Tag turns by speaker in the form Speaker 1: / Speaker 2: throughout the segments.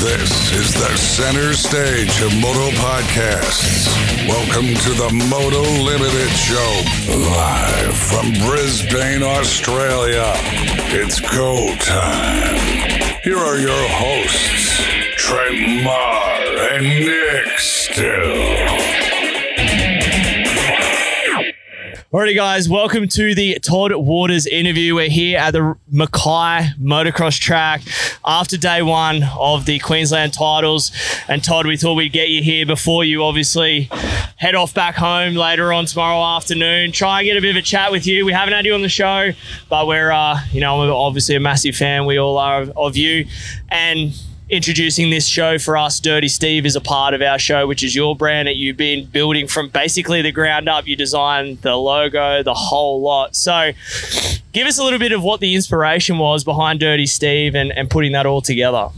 Speaker 1: This is the center stage of Moto Podcasts. Welcome to the Moto Limited Show, live from Brisbane, Australia. It's go time. Here are your hosts, Trent Maher and Nic Still.
Speaker 2: Alrighty, guys, welcome to the Todd Waters interview. We're here at the Mackay motocross track after day one of the Queensland titles. And Todd, we thought we'd get you here before you obviously head off back home later on tomorrow afternoon. Try and get a bit of a chat with you. We haven't had you on the show, but we're, uh, you know, obviously a massive fan. We all are of you. And introducing this show for us. Dirty Steve is a part of our show, which is your brand that you've been building from basically the ground up. You designed the logo, the whole lot. So, give us a little bit of what the inspiration was behind Dirty Steve and, and putting that all together.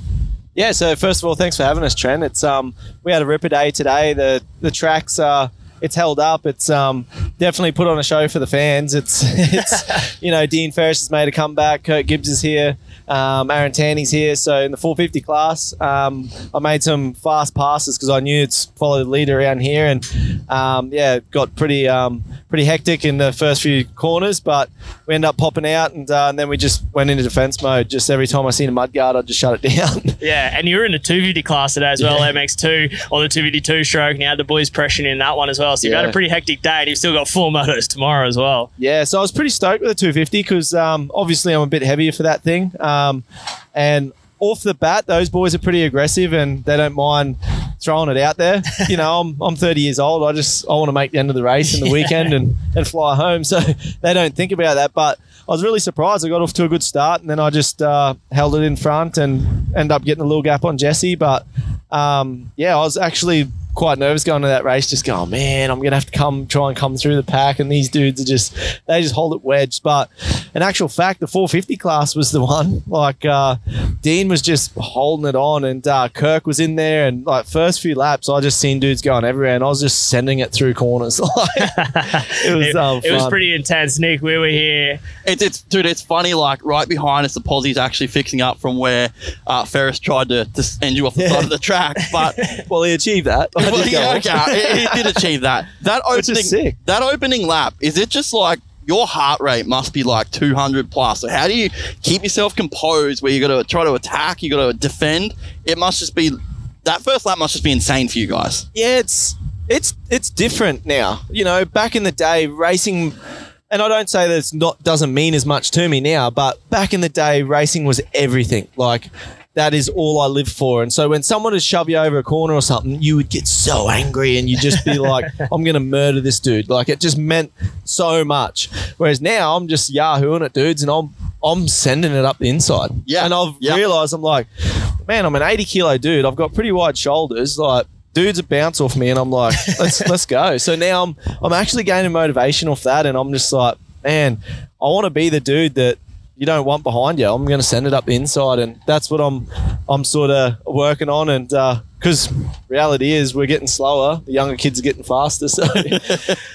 Speaker 3: Yeah, so first of all, thanks for having us, Trent. It's um we had a ripper day today. The the tracks are it's held up. It's um definitely put on a show for the fans. It's it's you know, Dean Ferris has made a comeback, Kirk Gibson is here. Um, Aaron Tanti's here. So in the 450 class, um, I made some fast passes because I knew it's follow the leader around here, and um, yeah, got pretty um, pretty hectic in the first few corners, but we ended up popping out, and, uh, and then we just went into defense mode. Just every time I seen a mudguard, I'd just shut it down.
Speaker 2: Yeah, and you were in the 250 class today as well, yeah. MX2 on the 252 stroke, and you had the boys pressing in that one as well. So you've yeah. had a pretty hectic day, and you've still got four motos tomorrow as well.
Speaker 3: Yeah, so I was pretty stoked with the 250 because um, obviously I'm a bit heavier for that thing. Um, and off the bat, those boys are pretty aggressive and they don't mind throwing it out there. You know, I'm, I'm 30 years old. I just I want to make the end of the race in the weekend and, and fly home. So they don't think about that. But I was really surprised. I got off to a good start and then I just uh, held it in front and end up getting a little gap on Jesse. But um, yeah, I was actually quite nervous going to that race, just going, man, I'm going to have to come try and come through the pack. And these dudes are just, they just hold it wedged. But in actual fact, the 450 class was the one. Like, uh, Dean was just holding it on, and uh, Kirk was in there. And like, first few laps, I just seen dudes going everywhere, and I was just sending it through corners. it was,
Speaker 2: it,
Speaker 3: um,
Speaker 2: it was pretty intense. Nic, we were here.
Speaker 4: It's, it's, dude, it's funny. Like, right behind us, the posse's actually fixing up from where uh, Ferris tried to, to send you off the yeah. side of the track. But,
Speaker 3: well, he achieved that.
Speaker 4: well, yeah, okay, did achieve that. That opening, that opening lap, is it just like your heart rate must be like 200 plus. So how do you keep yourself composed where you got to try to attack, you got to defend? It must just be that first lap must just be insane for you guys.
Speaker 3: Yeah, it's it's it's different now. You know, back in the day, racing. And I don't say that it's not doesn't mean as much to me now, but back in the day, racing was everything. Like that is all I live for. And so when someone would shove you over a corner or something, you would get so angry and you'd just be like, I'm going to murder this dude. Like it just meant so much. Whereas now I'm just yahooing at dudes and I'm, I'm sending it up the inside.
Speaker 4: Yeah.
Speaker 3: And I've realized I'm like, man, I'm an 80 kilo dude. I've got pretty wide shoulders. Like, dudes bounce off me and I'm like, let's let's go. So now I'm I'm actually gaining motivation off that and I'm just like, man, I want to be the dude that you don't want behind you. I'm going to send it up the inside, and that's what I'm I'm sort of working on. And uh, because reality is we're getting slower. The younger kids are getting faster. So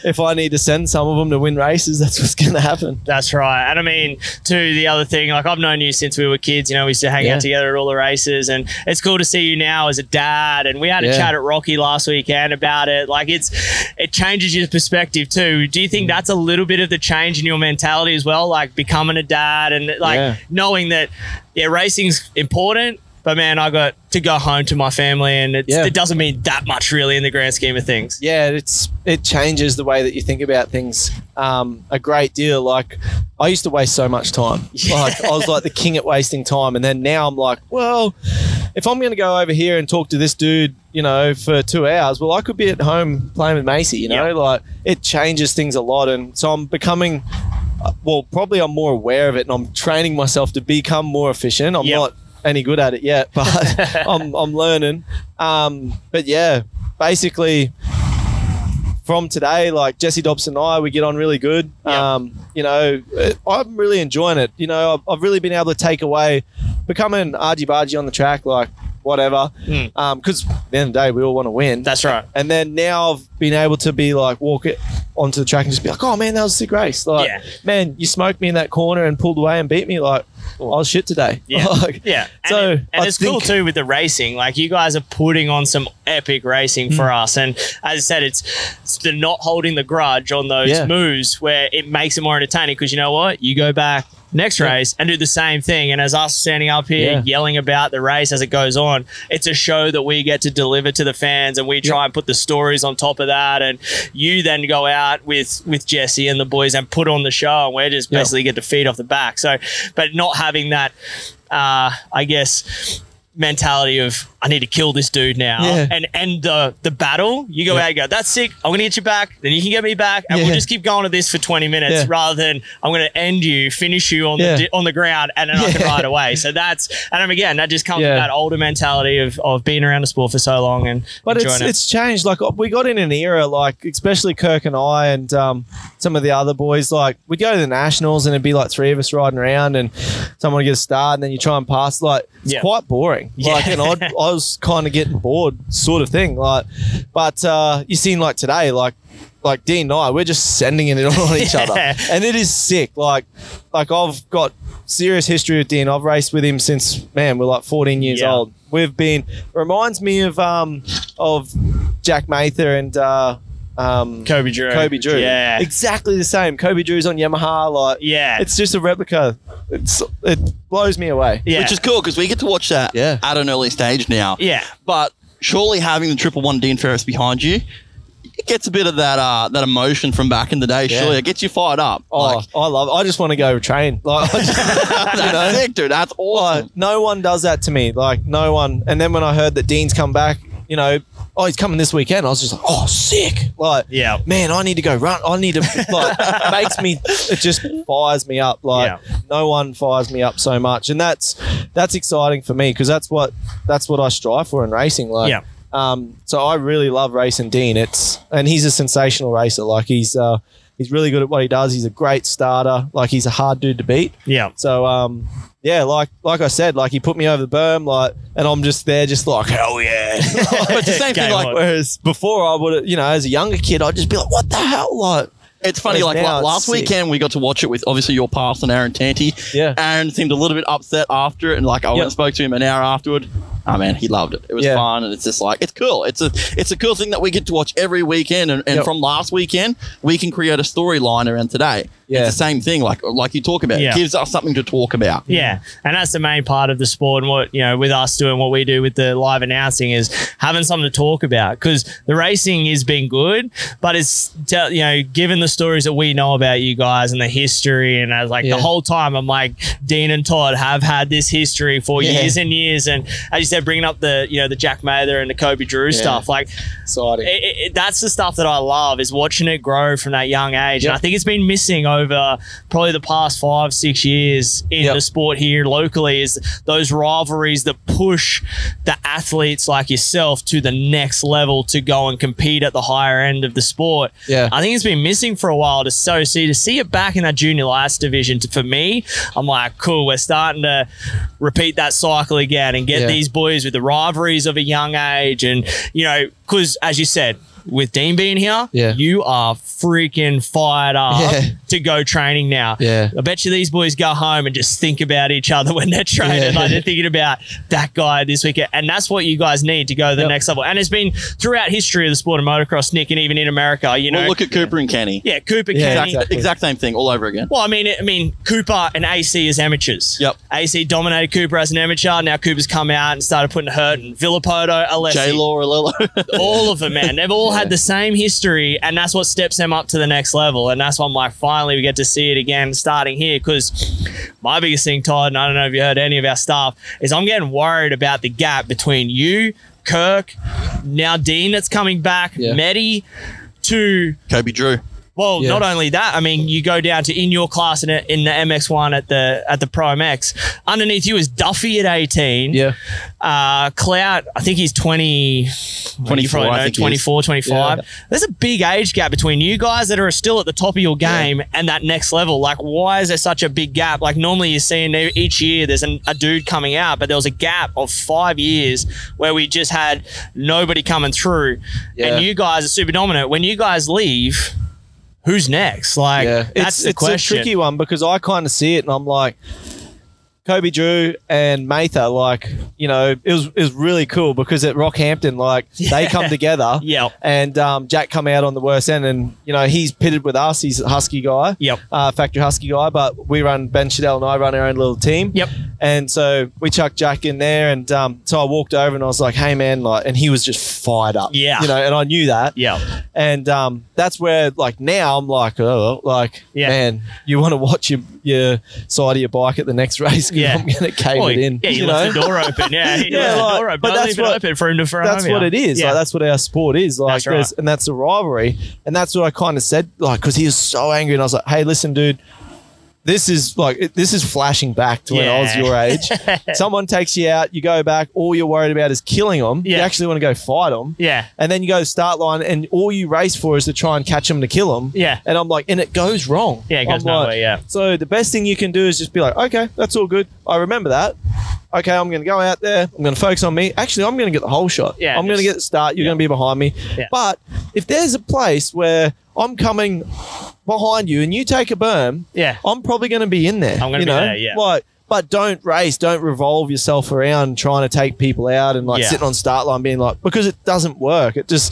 Speaker 3: if I need to send some of them to win races, that's what's going to happen.
Speaker 2: That's right. And I mean, to the other thing, like I've known you since we were kids. You know, we used to hang yeah. out together at all the races, and it's cool to see you now as a dad. And we had a yeah. chat at Rocky last weekend about it. Like it's it changes your perspective too. Do you think mm. that's a little bit of the change in your mentality as well, like becoming a dad and like yeah. knowing that yeah, racing's important but man, I got to go home to my family, and yeah. it doesn't mean that much really in the grand scheme of things.
Speaker 3: Yeah, it's it changes the way that you think about things um, a great deal. Like I used to waste so much time. Like I was like the king at wasting time, and then now I'm like, well, if I'm going to go over here and talk to this dude, you know, for two hours, well, I could be at home playing with Macy. You know, yep. like it changes things a lot, and so I'm becoming uh, well, probably I'm more aware of it and I'm training myself to become more efficient. I'm yep. not any good at it yet, but I'm, I'm learning. Um, but yeah, basically from today, like Jesse Dobson and I, we get on really good. Yep. Um, you know, I'm really enjoying it. You know, I've, I've really been able to take away becoming argy bargy on the track, like whatever. Because mm. um, at the end of the day, we all want to win.
Speaker 2: That's right.
Speaker 3: And then now I've been able to be like, walk it onto the track and just be like, oh man, that was a sick race. Like, yeah. man, you smoked me in that corner and pulled away and beat me. Like, I was shit today.
Speaker 2: Yeah.
Speaker 3: Like,
Speaker 2: Yeah. And,
Speaker 3: So,
Speaker 2: it- and
Speaker 3: I
Speaker 2: it's cool too with the racing. Like you guys are putting on some epic racing
Speaker 3: Mm.
Speaker 2: for us. And as I said, it's, it's the not holding the grudge on those
Speaker 3: Yeah.
Speaker 2: moves where it makes it more entertaining because you know what? You go back next
Speaker 3: Yeah.
Speaker 2: race and do the same thing. And as us standing up here
Speaker 3: Yeah.
Speaker 2: yelling about the race as it goes on, it's a show that we get to deliver to the fans and we try and put the stories on top of that. And you then go out with with Jesse and the boys and put on the show and we're just basically get to feed off the back. So but not having that uh, I guess mentality of I need to kill this dude now
Speaker 3: Yeah.
Speaker 2: and end the the battle. You go
Speaker 3: Yeah.
Speaker 2: out and go, that's sick. I'm gonna get you back. Then you can get me back, and we'll just keep going at this for 20 minutes
Speaker 3: Yeah.
Speaker 2: rather than I'm gonna end you, finish you on
Speaker 3: Yeah.
Speaker 2: the on the ground, and then I can ride away. So that's and again that just comes
Speaker 3: Yeah.
Speaker 2: from that older mentality of of being around the sport for so long and
Speaker 3: But it's
Speaker 2: it.
Speaker 3: it's changed. Like we got in an era, like especially Kirk and I, and um, some of the other boys. Like we'd go to the nationals, and it'd be like three of us riding around, and someone would get a start, and then you try and pass. Like it's
Speaker 2: Yeah.
Speaker 3: quite boring. Like,
Speaker 2: Yeah.
Speaker 3: and I'd, I was kind of getting bored, sort of thing. Like, but uh, you seen like today, like. Like Dean and I, we're just sending it on each other, and it is sick. Like, like I've got serious history with Dean. I've raced with him since man, we're like 14 years
Speaker 2: Yeah.
Speaker 3: old. We've been reminds me of um of Jack Mather and uh, um,
Speaker 2: Kobe Drew.
Speaker 3: Kobe Drew.
Speaker 2: Yeah.
Speaker 3: exactly the same. Kobe Drew's on Yamaha. Like,
Speaker 2: Yeah.
Speaker 3: it's just a replica. It's it blows me away.
Speaker 2: yeah.
Speaker 4: Which is cool because we get to watch that
Speaker 3: Yeah.
Speaker 4: at an early stage now.
Speaker 2: yeah.
Speaker 4: But surely having the triple one Dean Ferris behind you, it gets a bit of that uh, that emotion from back in the day.
Speaker 3: Yeah.
Speaker 4: Surely it gets you fired up.
Speaker 3: Oh,
Speaker 4: Like,
Speaker 3: I love. I just want to go train. Like, I just,
Speaker 4: that's
Speaker 3: you know,
Speaker 4: sick, dude. That's awesome.
Speaker 3: like, no one does that to me. Like no one. And then when I heard that Dean's come back, you know, oh, he's coming this weekend. I was just like, oh, sick. Like,
Speaker 2: Yeah.
Speaker 3: man, I need to go run. I need to like makes me. It just fires me up. Like
Speaker 2: Yeah.
Speaker 3: no one fires me up so much, and that's that's exciting for me because that's what that's what I strive for in racing. Like,
Speaker 2: Yeah.
Speaker 3: Um, so I really love racing Dean. It's and he's a sensational racer. Like he's uh he's really good at what he does. He's a great starter. Like he's a hard dude to beat.
Speaker 2: Yeah.
Speaker 3: So um, yeah, like like I said, like he put me over the berm, like, and I'm just there, just like hell yeah.
Speaker 4: but the same thing.
Speaker 2: Game
Speaker 4: Like
Speaker 2: on.
Speaker 3: Whereas before, I would, you know, as a younger kid, I'd just be like, what the hell, like.
Speaker 4: It's funny,
Speaker 3: Whereas
Speaker 4: like
Speaker 3: now
Speaker 4: la-
Speaker 3: it's
Speaker 4: last
Speaker 3: sick.
Speaker 4: weekend we got to watch it with obviously your past and Aaron Tanti.
Speaker 3: Yeah.
Speaker 4: Aaron seemed a little bit upset after it, and like I went
Speaker 3: Yep.
Speaker 4: and spoke to him an hour afterward. Oh man, he loved it. It was
Speaker 3: Yeah.
Speaker 4: fun, and it's just like it's cool. It's a it's a cool thing that we get to watch every weekend. And, and
Speaker 3: Yep.
Speaker 4: from last weekend, we can create a storyline around today.
Speaker 3: Yeah.
Speaker 4: It's the same thing, like like you talk about.
Speaker 2: Yeah.
Speaker 4: It gives us something to talk about.
Speaker 2: Yeah, and that's the main part of the sport, and what you know, with us doing what we do with the live announcing is having something to talk about because the racing has been good, but it's te- you know, given the stories that we know about you guys and the history, and as like
Speaker 3: Yeah.
Speaker 2: the whole time, I'm like Dean and Todd have had this history for
Speaker 3: Yeah.
Speaker 2: years and years, and as you said, bringing up the you know the Jack Mather and the Kobe Drew stuff, like
Speaker 3: Exciting.
Speaker 2: it, it, that's the stuff that I love is watching it grow from that young age.
Speaker 3: Yep.
Speaker 2: And I think it's been missing over probably the past five, six years in
Speaker 3: Yep.
Speaker 2: the sport here locally is those rivalries that push the athletes like yourself to the next level to go and compete at the higher end of the sport.
Speaker 3: Yeah.
Speaker 2: I think it's been missing for a while to so see to see it back in that junior lights division to, for me, I'm like, cool, we're starting to repeat that cycle again and get
Speaker 3: Yeah.
Speaker 2: these boys with the rivalries of a young age and you know because as you said with Dean being here,
Speaker 3: Yeah.
Speaker 2: you are freaking fired up
Speaker 3: Yeah.
Speaker 2: to go training now.
Speaker 3: Yeah.
Speaker 2: I bet you these boys go home and just think about each other when they're training.
Speaker 3: Yeah.
Speaker 2: Like they're thinking about that guy this weekend. And that's what you guys need to go to the
Speaker 3: Yep.
Speaker 2: next level. And it's been throughout history of the sport of motocross, Nic, and even in America, you know.
Speaker 4: Well, look at Cooper and Kenny.
Speaker 2: yeah, Cooper
Speaker 3: Yeah,
Speaker 2: Kenny.
Speaker 4: Exact, exact same thing all over again.
Speaker 2: Well, I mean, I mean, Cooper and AC as amateurs.
Speaker 4: Yep.
Speaker 2: AC dominated Cooper as an amateur. Now Cooper's come out and started putting hurt and Villopoto, Alessi,
Speaker 4: J Law, Lilo.
Speaker 2: all of them, man. They've all had the same history, and that's what steps them up to the next level. And that's why I'm like, finally, we get to see it again starting here. Because my biggest thing, Todd, and I don't know if you heard any of our stuff, is I'm getting worried about the gap between you, Kirk, now Dean that's coming back,
Speaker 3: Yeah.
Speaker 2: Medi, to
Speaker 4: Kobe Drew.
Speaker 2: Well,
Speaker 3: Yeah.
Speaker 2: not only that, I mean, you go down to in your class in, in the MX1 at the at the Pro MX. Underneath you is Duffy at 18.
Speaker 3: Yeah.
Speaker 2: Uh, Clout, I think he's 20,
Speaker 4: 24,
Speaker 2: you probably
Speaker 4: I
Speaker 2: know,
Speaker 4: think he
Speaker 2: 24, 25.
Speaker 3: Yeah.
Speaker 2: There's a big age gap between you guys that are still at the top of your game and that next level. Like, why is there such a big gap? Like, normally you're seeing each year there's an, a dude coming out, but there was a gap of five years where we just had nobody coming through.
Speaker 3: Yeah.
Speaker 2: And you guys are super dominant. When you guys leave, who's next? Like,
Speaker 3: Yeah,
Speaker 2: that's
Speaker 3: it's
Speaker 2: the
Speaker 3: it's
Speaker 2: question.
Speaker 3: a tricky one because I kind of see it and I'm like, Kobe Drew and Mather, like, you know, it was it was really cool because at Rockhampton, like, they come together.
Speaker 2: Yep.
Speaker 3: And um, Jack come out on the worst end, and you know he's pitted with us. He's a Husky guy.
Speaker 2: Yep.
Speaker 3: Uh, factory Husky guy, but we run Ben Shadell and I run our own little team.
Speaker 2: Yep.
Speaker 3: And so we chucked Jack in there, and um, so I walked over and I was like, "Hey, man!" Like, and he was just fired up.
Speaker 2: Yeah.
Speaker 3: You know, and I knew that.
Speaker 2: Yeah.
Speaker 3: And um, that's where, like, now I'm like, oh, like,
Speaker 2: Yeah.
Speaker 3: man, you want to watch your your side of your bike at the next race?
Speaker 2: Yeah.
Speaker 3: I'm going to cave
Speaker 2: Oh,
Speaker 3: it in.
Speaker 2: Yeah, you,
Speaker 3: you
Speaker 2: left
Speaker 3: know?
Speaker 2: the door open. Yeah,
Speaker 3: Yeah,
Speaker 2: left
Speaker 3: like-
Speaker 2: the door open.
Speaker 3: but
Speaker 2: Don't
Speaker 3: that's what-
Speaker 2: open for him to throw
Speaker 3: that's what
Speaker 2: you.
Speaker 3: it is.
Speaker 2: Yeah.
Speaker 3: Like that's what our sport is. Like,
Speaker 2: right.
Speaker 3: and that's the rivalry. And that's what I kind of said. Like, because he was so angry, and I was like, "Hey, listen, dude." This is like it- this is flashing back to when I was
Speaker 2: Yeah.
Speaker 3: your age. Someone takes you out, you go back. All you're worried about is killing them. You
Speaker 2: Yeah.
Speaker 3: actually want to go fight them.
Speaker 2: yeah.
Speaker 3: And then you go to start line, and all you race for is to try and catch them to kill them.
Speaker 2: Yeah.
Speaker 3: And I'm like, and it goes wrong.
Speaker 2: Yeah, it goes
Speaker 3: I'm
Speaker 2: nowhere,
Speaker 3: like-
Speaker 2: yeah.
Speaker 3: So the best thing you can do is just be like, okay, that's all good. I remember that. Okay, I'm going to go out there. I'm going to focus on me. Actually, I'm going to get the whole shot.
Speaker 2: Yeah,
Speaker 3: I'm going to
Speaker 2: just-
Speaker 3: get the start. You're
Speaker 2: yeah.
Speaker 3: going to be behind me.
Speaker 2: Yeah.
Speaker 3: But if there's a place where I'm coming behind you and you take a berm,
Speaker 2: Yeah.
Speaker 3: I'm probably going to be in there.
Speaker 2: I'm gonna
Speaker 3: you
Speaker 2: be
Speaker 3: know?
Speaker 2: there, yeah.
Speaker 3: Like, but don't race, don't revolve yourself around trying to take people out and like
Speaker 2: Yeah.
Speaker 3: sitting on start line being like because it doesn't work. It just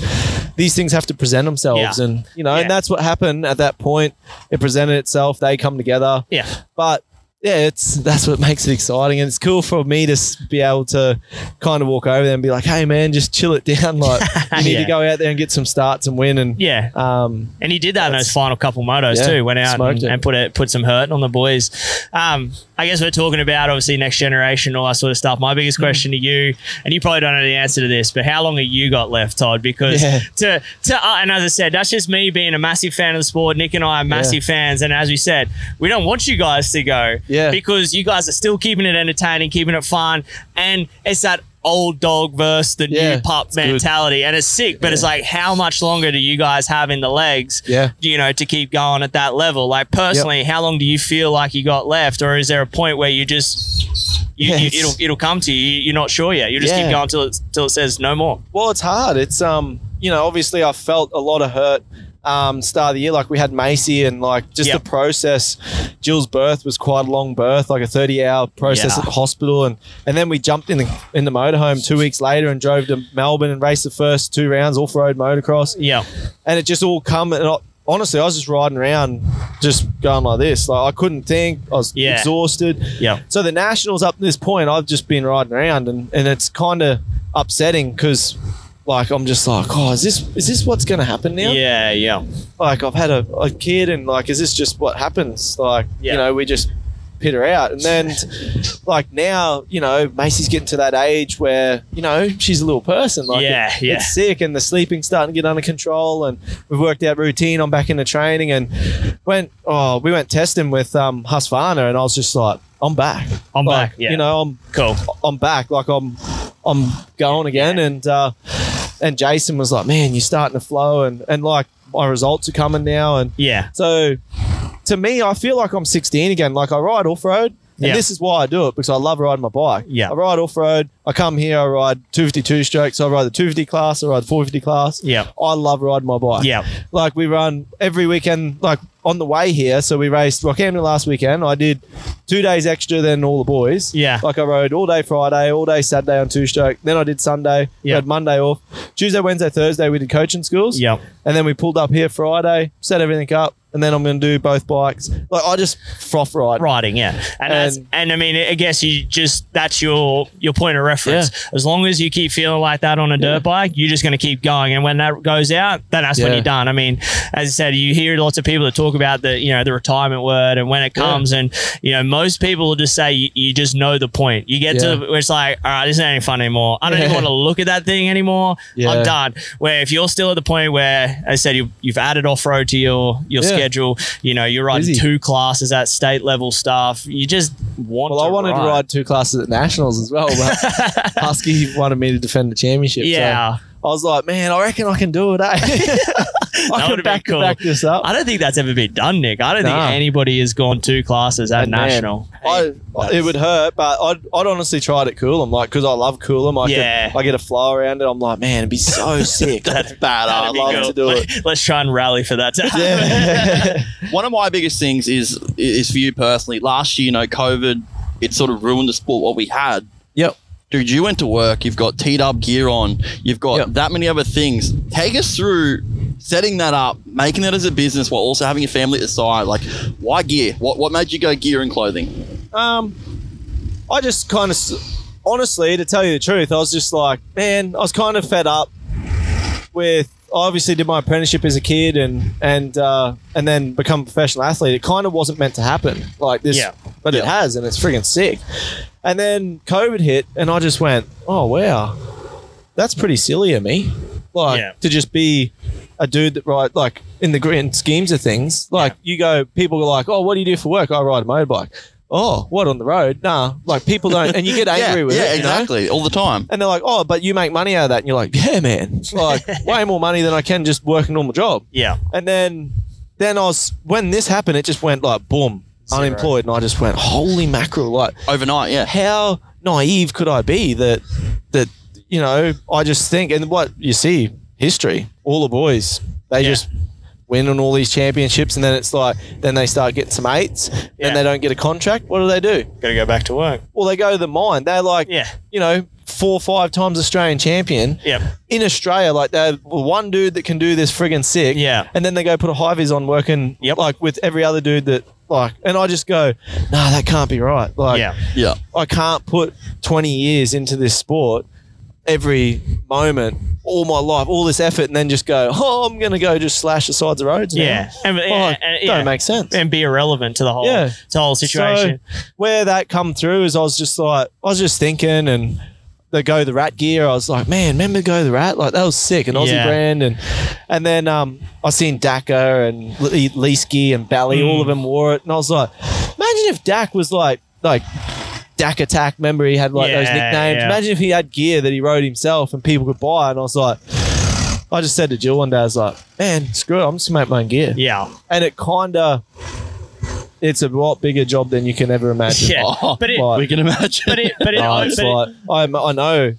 Speaker 3: these things have to present themselves,
Speaker 2: Yeah.
Speaker 3: and you know,
Speaker 2: Yeah.
Speaker 3: and that's what happened at that point. It presented itself. They come together,
Speaker 2: Yeah.
Speaker 3: but yeah, it's that's what makes it exciting, and it's cool for me to be able to kind of walk over there and be like, "Hey, man, just chill it down. Like, you need
Speaker 2: Yeah.
Speaker 3: to go out there and get some starts and win." And
Speaker 2: Yeah.
Speaker 3: um,
Speaker 2: And he did that in those final couple motos
Speaker 3: Yeah,
Speaker 2: too. Went out and, and put it put some hurt on the boys. Um, I guess we're talking about obviously next generation, all that sort of stuff. My biggest question to you, and you probably don't know the answer to this, but how long have you got left, Todd? Because
Speaker 3: Yeah.
Speaker 2: to to uh, and as I said, that's just me being a massive fan of the sport. Nic and I are massive fans, and as we said, we don't want you guys to go
Speaker 3: Yeah.
Speaker 2: because you guys are still keeping it entertaining, keeping it fun, and it's that. Old dog versus the
Speaker 3: Yeah,
Speaker 2: new pup
Speaker 3: it's good.
Speaker 2: mentality, and it's sick. But it's like, how much longer do you guys have in the legs?
Speaker 3: Yeah.
Speaker 2: you know, to keep going at that level? Like personally, how long do you feel like you got left, or is there a point where you just you,
Speaker 3: Yeah,
Speaker 2: you, it'll it'll come to you? You're not sure yet. You just
Speaker 3: Yeah.
Speaker 2: keep going till it till it says no more.
Speaker 3: Well, it's hard. It's um, you know, obviously I felt a lot of hurt. Um, start of the year, like we had Macy, and like just
Speaker 2: Yep.
Speaker 3: the process. Jill's birth was quite a long birth, like a thirty-hour process
Speaker 2: Yeah.
Speaker 3: at the hospital, and and then we jumped in the in the motorhome two weeks later and drove to Melbourne and raced the first two rounds off road motocross,
Speaker 2: Yeah,
Speaker 3: and it just all come. And I, honestly, I was just riding around, just going like this. Like I couldn't think. I was
Speaker 2: Yeah.
Speaker 3: exhausted.
Speaker 2: yeah,
Speaker 3: So the nationals up to this point, I've just been riding around, and, and it's kind of upsetting because, like, I'm just like, oh, is this is this what's going to happen now?
Speaker 2: yeah, yeah,
Speaker 3: Like, I've had a, a kid, and like, is this just what happens? Like,
Speaker 2: Yeah.
Speaker 3: you know, we just her out, and then, like now, you know, Macy's getting to that age where you know she's a little person. Like,
Speaker 2: Yeah,
Speaker 3: it-
Speaker 2: yeah.
Speaker 3: it's sick, and the sleeping's starting to get under control, and we've worked out routine. I'm back into training, and went. Oh, we went testing with um, Husqvarna, and I was just like, I'm back.
Speaker 2: I'm
Speaker 3: Like,
Speaker 2: back. Yeah,
Speaker 3: You know, I'm
Speaker 2: cool.
Speaker 3: I'm back. Like I'm I'm going again. And uh and Jason was like, Man, you're starting to flow and, and like my results are coming now and
Speaker 2: Yeah,
Speaker 3: so to me I feel like I'm sixteen again. Like I ride off road. And
Speaker 2: Yeah.
Speaker 3: this is why I do it because I love riding my bike.
Speaker 2: Yeah.
Speaker 3: I ride off road. I come here, I ride 252 strokes. I ride the 250 class, I ride the 450 class.
Speaker 2: Yeah.
Speaker 3: I love riding my bike.
Speaker 2: Yeah.
Speaker 3: Like we run every weekend, like on the way here. So we raced Rockhampton last weekend. I did two days extra than all the boys.
Speaker 2: Yeah.
Speaker 3: Like I rode all day Friday, all day Saturday on two stroke. Then I did Sunday.
Speaker 2: Yeah.
Speaker 3: had Monday off. Tuesday, Wednesday, Thursday we did coaching schools.
Speaker 2: Yeah.
Speaker 3: And then we pulled up here Friday, set everything up, and then I'm going to do both bikes. Like I just froth ride.
Speaker 2: riding, yeah, and
Speaker 3: And-
Speaker 2: and I mean, I guess you just that's your your point of reference. As long as you keep feeling like that on a dirt bike, you're just going to keep going, and when that goes out, then that's when you're done. I mean, as I said, you hear lots of people that talk about the you know the retirement word, and when it comes, and you know most people will just say you, you just know the point. You get
Speaker 3: Yeah.
Speaker 2: to where it's like, all right, this ain't any fun anymore. I don't even want to look at that thing anymore.
Speaker 3: Yeah.
Speaker 2: I'm done. Where if you're still at the point where, as I said, you, you've added off road to your your
Speaker 3: Yeah.
Speaker 2: Schedule, you know, you're riding
Speaker 3: Busy.
Speaker 2: two classes at state level stuff. You just want
Speaker 3: Well,
Speaker 2: to
Speaker 3: I wanted
Speaker 2: ride.
Speaker 3: to ride two classes at nationals as well, but Husky wanted me to defend the championship. so
Speaker 2: Yeah.
Speaker 3: I was like, man, I reckon I can do it. Eh? I
Speaker 2: would've
Speaker 3: can back,
Speaker 2: cool.
Speaker 3: back this up.
Speaker 2: I don't think that's ever been done, Nic. I don't
Speaker 3: Nah.
Speaker 2: think anybody has gone two classes at
Speaker 3: And man,
Speaker 2: national.
Speaker 3: I, it would hurt, but I'd, I'd honestly try it at Coolum, like because I love Coolum. I
Speaker 2: Yeah.
Speaker 3: could, I get a flow around it. I'm like, man, it'd be so sick.
Speaker 4: That's bad.
Speaker 3: I'd
Speaker 4: I love
Speaker 3: love
Speaker 2: cool.
Speaker 3: to do it.
Speaker 2: Let- Let's try and rally for that. To.
Speaker 3: Yeah.
Speaker 4: One of my biggest things is is for you personally. Last year, you know, COVID it sort of ruined the sport what we had.
Speaker 3: Yep.
Speaker 4: Dude, you went to work. You've got teed up gear on. You've got
Speaker 3: Yep.
Speaker 4: that many other things. Take us through setting that up, making that as a business while also having a family at the side. Like, why gear? What what made you go gear and clothing?
Speaker 3: Um, I just kind of, honestly, to tell you the truth, I was just like, man, I was kind of fed up with. I obviously did my apprenticeship as a kid and and uh, and then become a professional athlete. It kind of wasn't meant to happen like this,
Speaker 2: Yeah.
Speaker 3: but it has, and it's freaking sick. And then COVID hit, and I just went, oh wow, that's pretty silly of me, like
Speaker 2: Yeah.
Speaker 3: to just be a dude that ride like in the grand schemes of things. Like you go, people go like, oh, what do you do for work? I ride a motorbike. Oh, what on the road? Nah, like people don't, and you get angry
Speaker 4: yeah,
Speaker 3: with
Speaker 4: yeah,
Speaker 3: it. you know?
Speaker 4: exactly, all the time.
Speaker 3: And they're like, oh, but you make money out of that, and you're like, yeah, man, It's like way more money than I can just work a normal job.
Speaker 2: Yeah.
Speaker 3: And then, then I was when this happened, it just went like boom,
Speaker 2: Zero.
Speaker 3: unemployed, and I just went, holy mackerel, like
Speaker 4: Overnight, yeah.
Speaker 3: how naive could I be that that you know I just think and what you see history all the boys they
Speaker 2: Yeah.
Speaker 3: just win on all these championships and then it's like then they start getting some eights
Speaker 2: Yeah.
Speaker 3: they don't get a contract what do they do
Speaker 2: Got to go back to work.
Speaker 3: well they go to the mine they're like
Speaker 2: Yeah.
Speaker 3: you know four or five times Australian champion
Speaker 2: Yep.
Speaker 3: in Australia like they're one dude that can do this friggin' sick
Speaker 2: Yeah.
Speaker 3: and then they go put a high vis on working
Speaker 2: Yep.
Speaker 3: like with every other dude that like and I just go nah that can't be right like
Speaker 2: Yeah.
Speaker 4: Yeah.
Speaker 3: I can't put 20 years into this sport every moment, all my life, all this effort, and then just go, oh, I'm going to go just slash the sides of roads. now."
Speaker 2: Yeah. And,
Speaker 3: Like,
Speaker 2: and- and- yeah.
Speaker 3: Don't make sense.
Speaker 2: and be irrelevant to the whole
Speaker 3: Yeah.
Speaker 2: to the whole situation.
Speaker 3: So where that come through is I was just like, I was just thinking and the Go the Rat gear, I was like, man, remember Go the Rat? Like that was sick, an Aussie
Speaker 2: Yeah.
Speaker 3: brand. And and then um, I seen Dakar and Le- Leesky and Bally, all
Speaker 2: Mm.
Speaker 3: of them wore it. And I was like, imagine if Dak was like, like, Dak Attack, remember he had like those nicknames.
Speaker 2: yeah.
Speaker 3: Imagine if he had gear that he rode himself and people could buy. And I was like, I just said to Jill one day, I was like, man, screw it, I'm just gonna make my own gear.
Speaker 2: yeah.
Speaker 3: And it kind of, it's a lot bigger job than you can ever imagine.
Speaker 2: Yeah.
Speaker 4: Oh,
Speaker 2: But it,
Speaker 3: like-
Speaker 4: we can imagine.
Speaker 2: but it, but it,
Speaker 3: Oh,
Speaker 2: but
Speaker 3: it's
Speaker 2: it-
Speaker 3: like I, I know,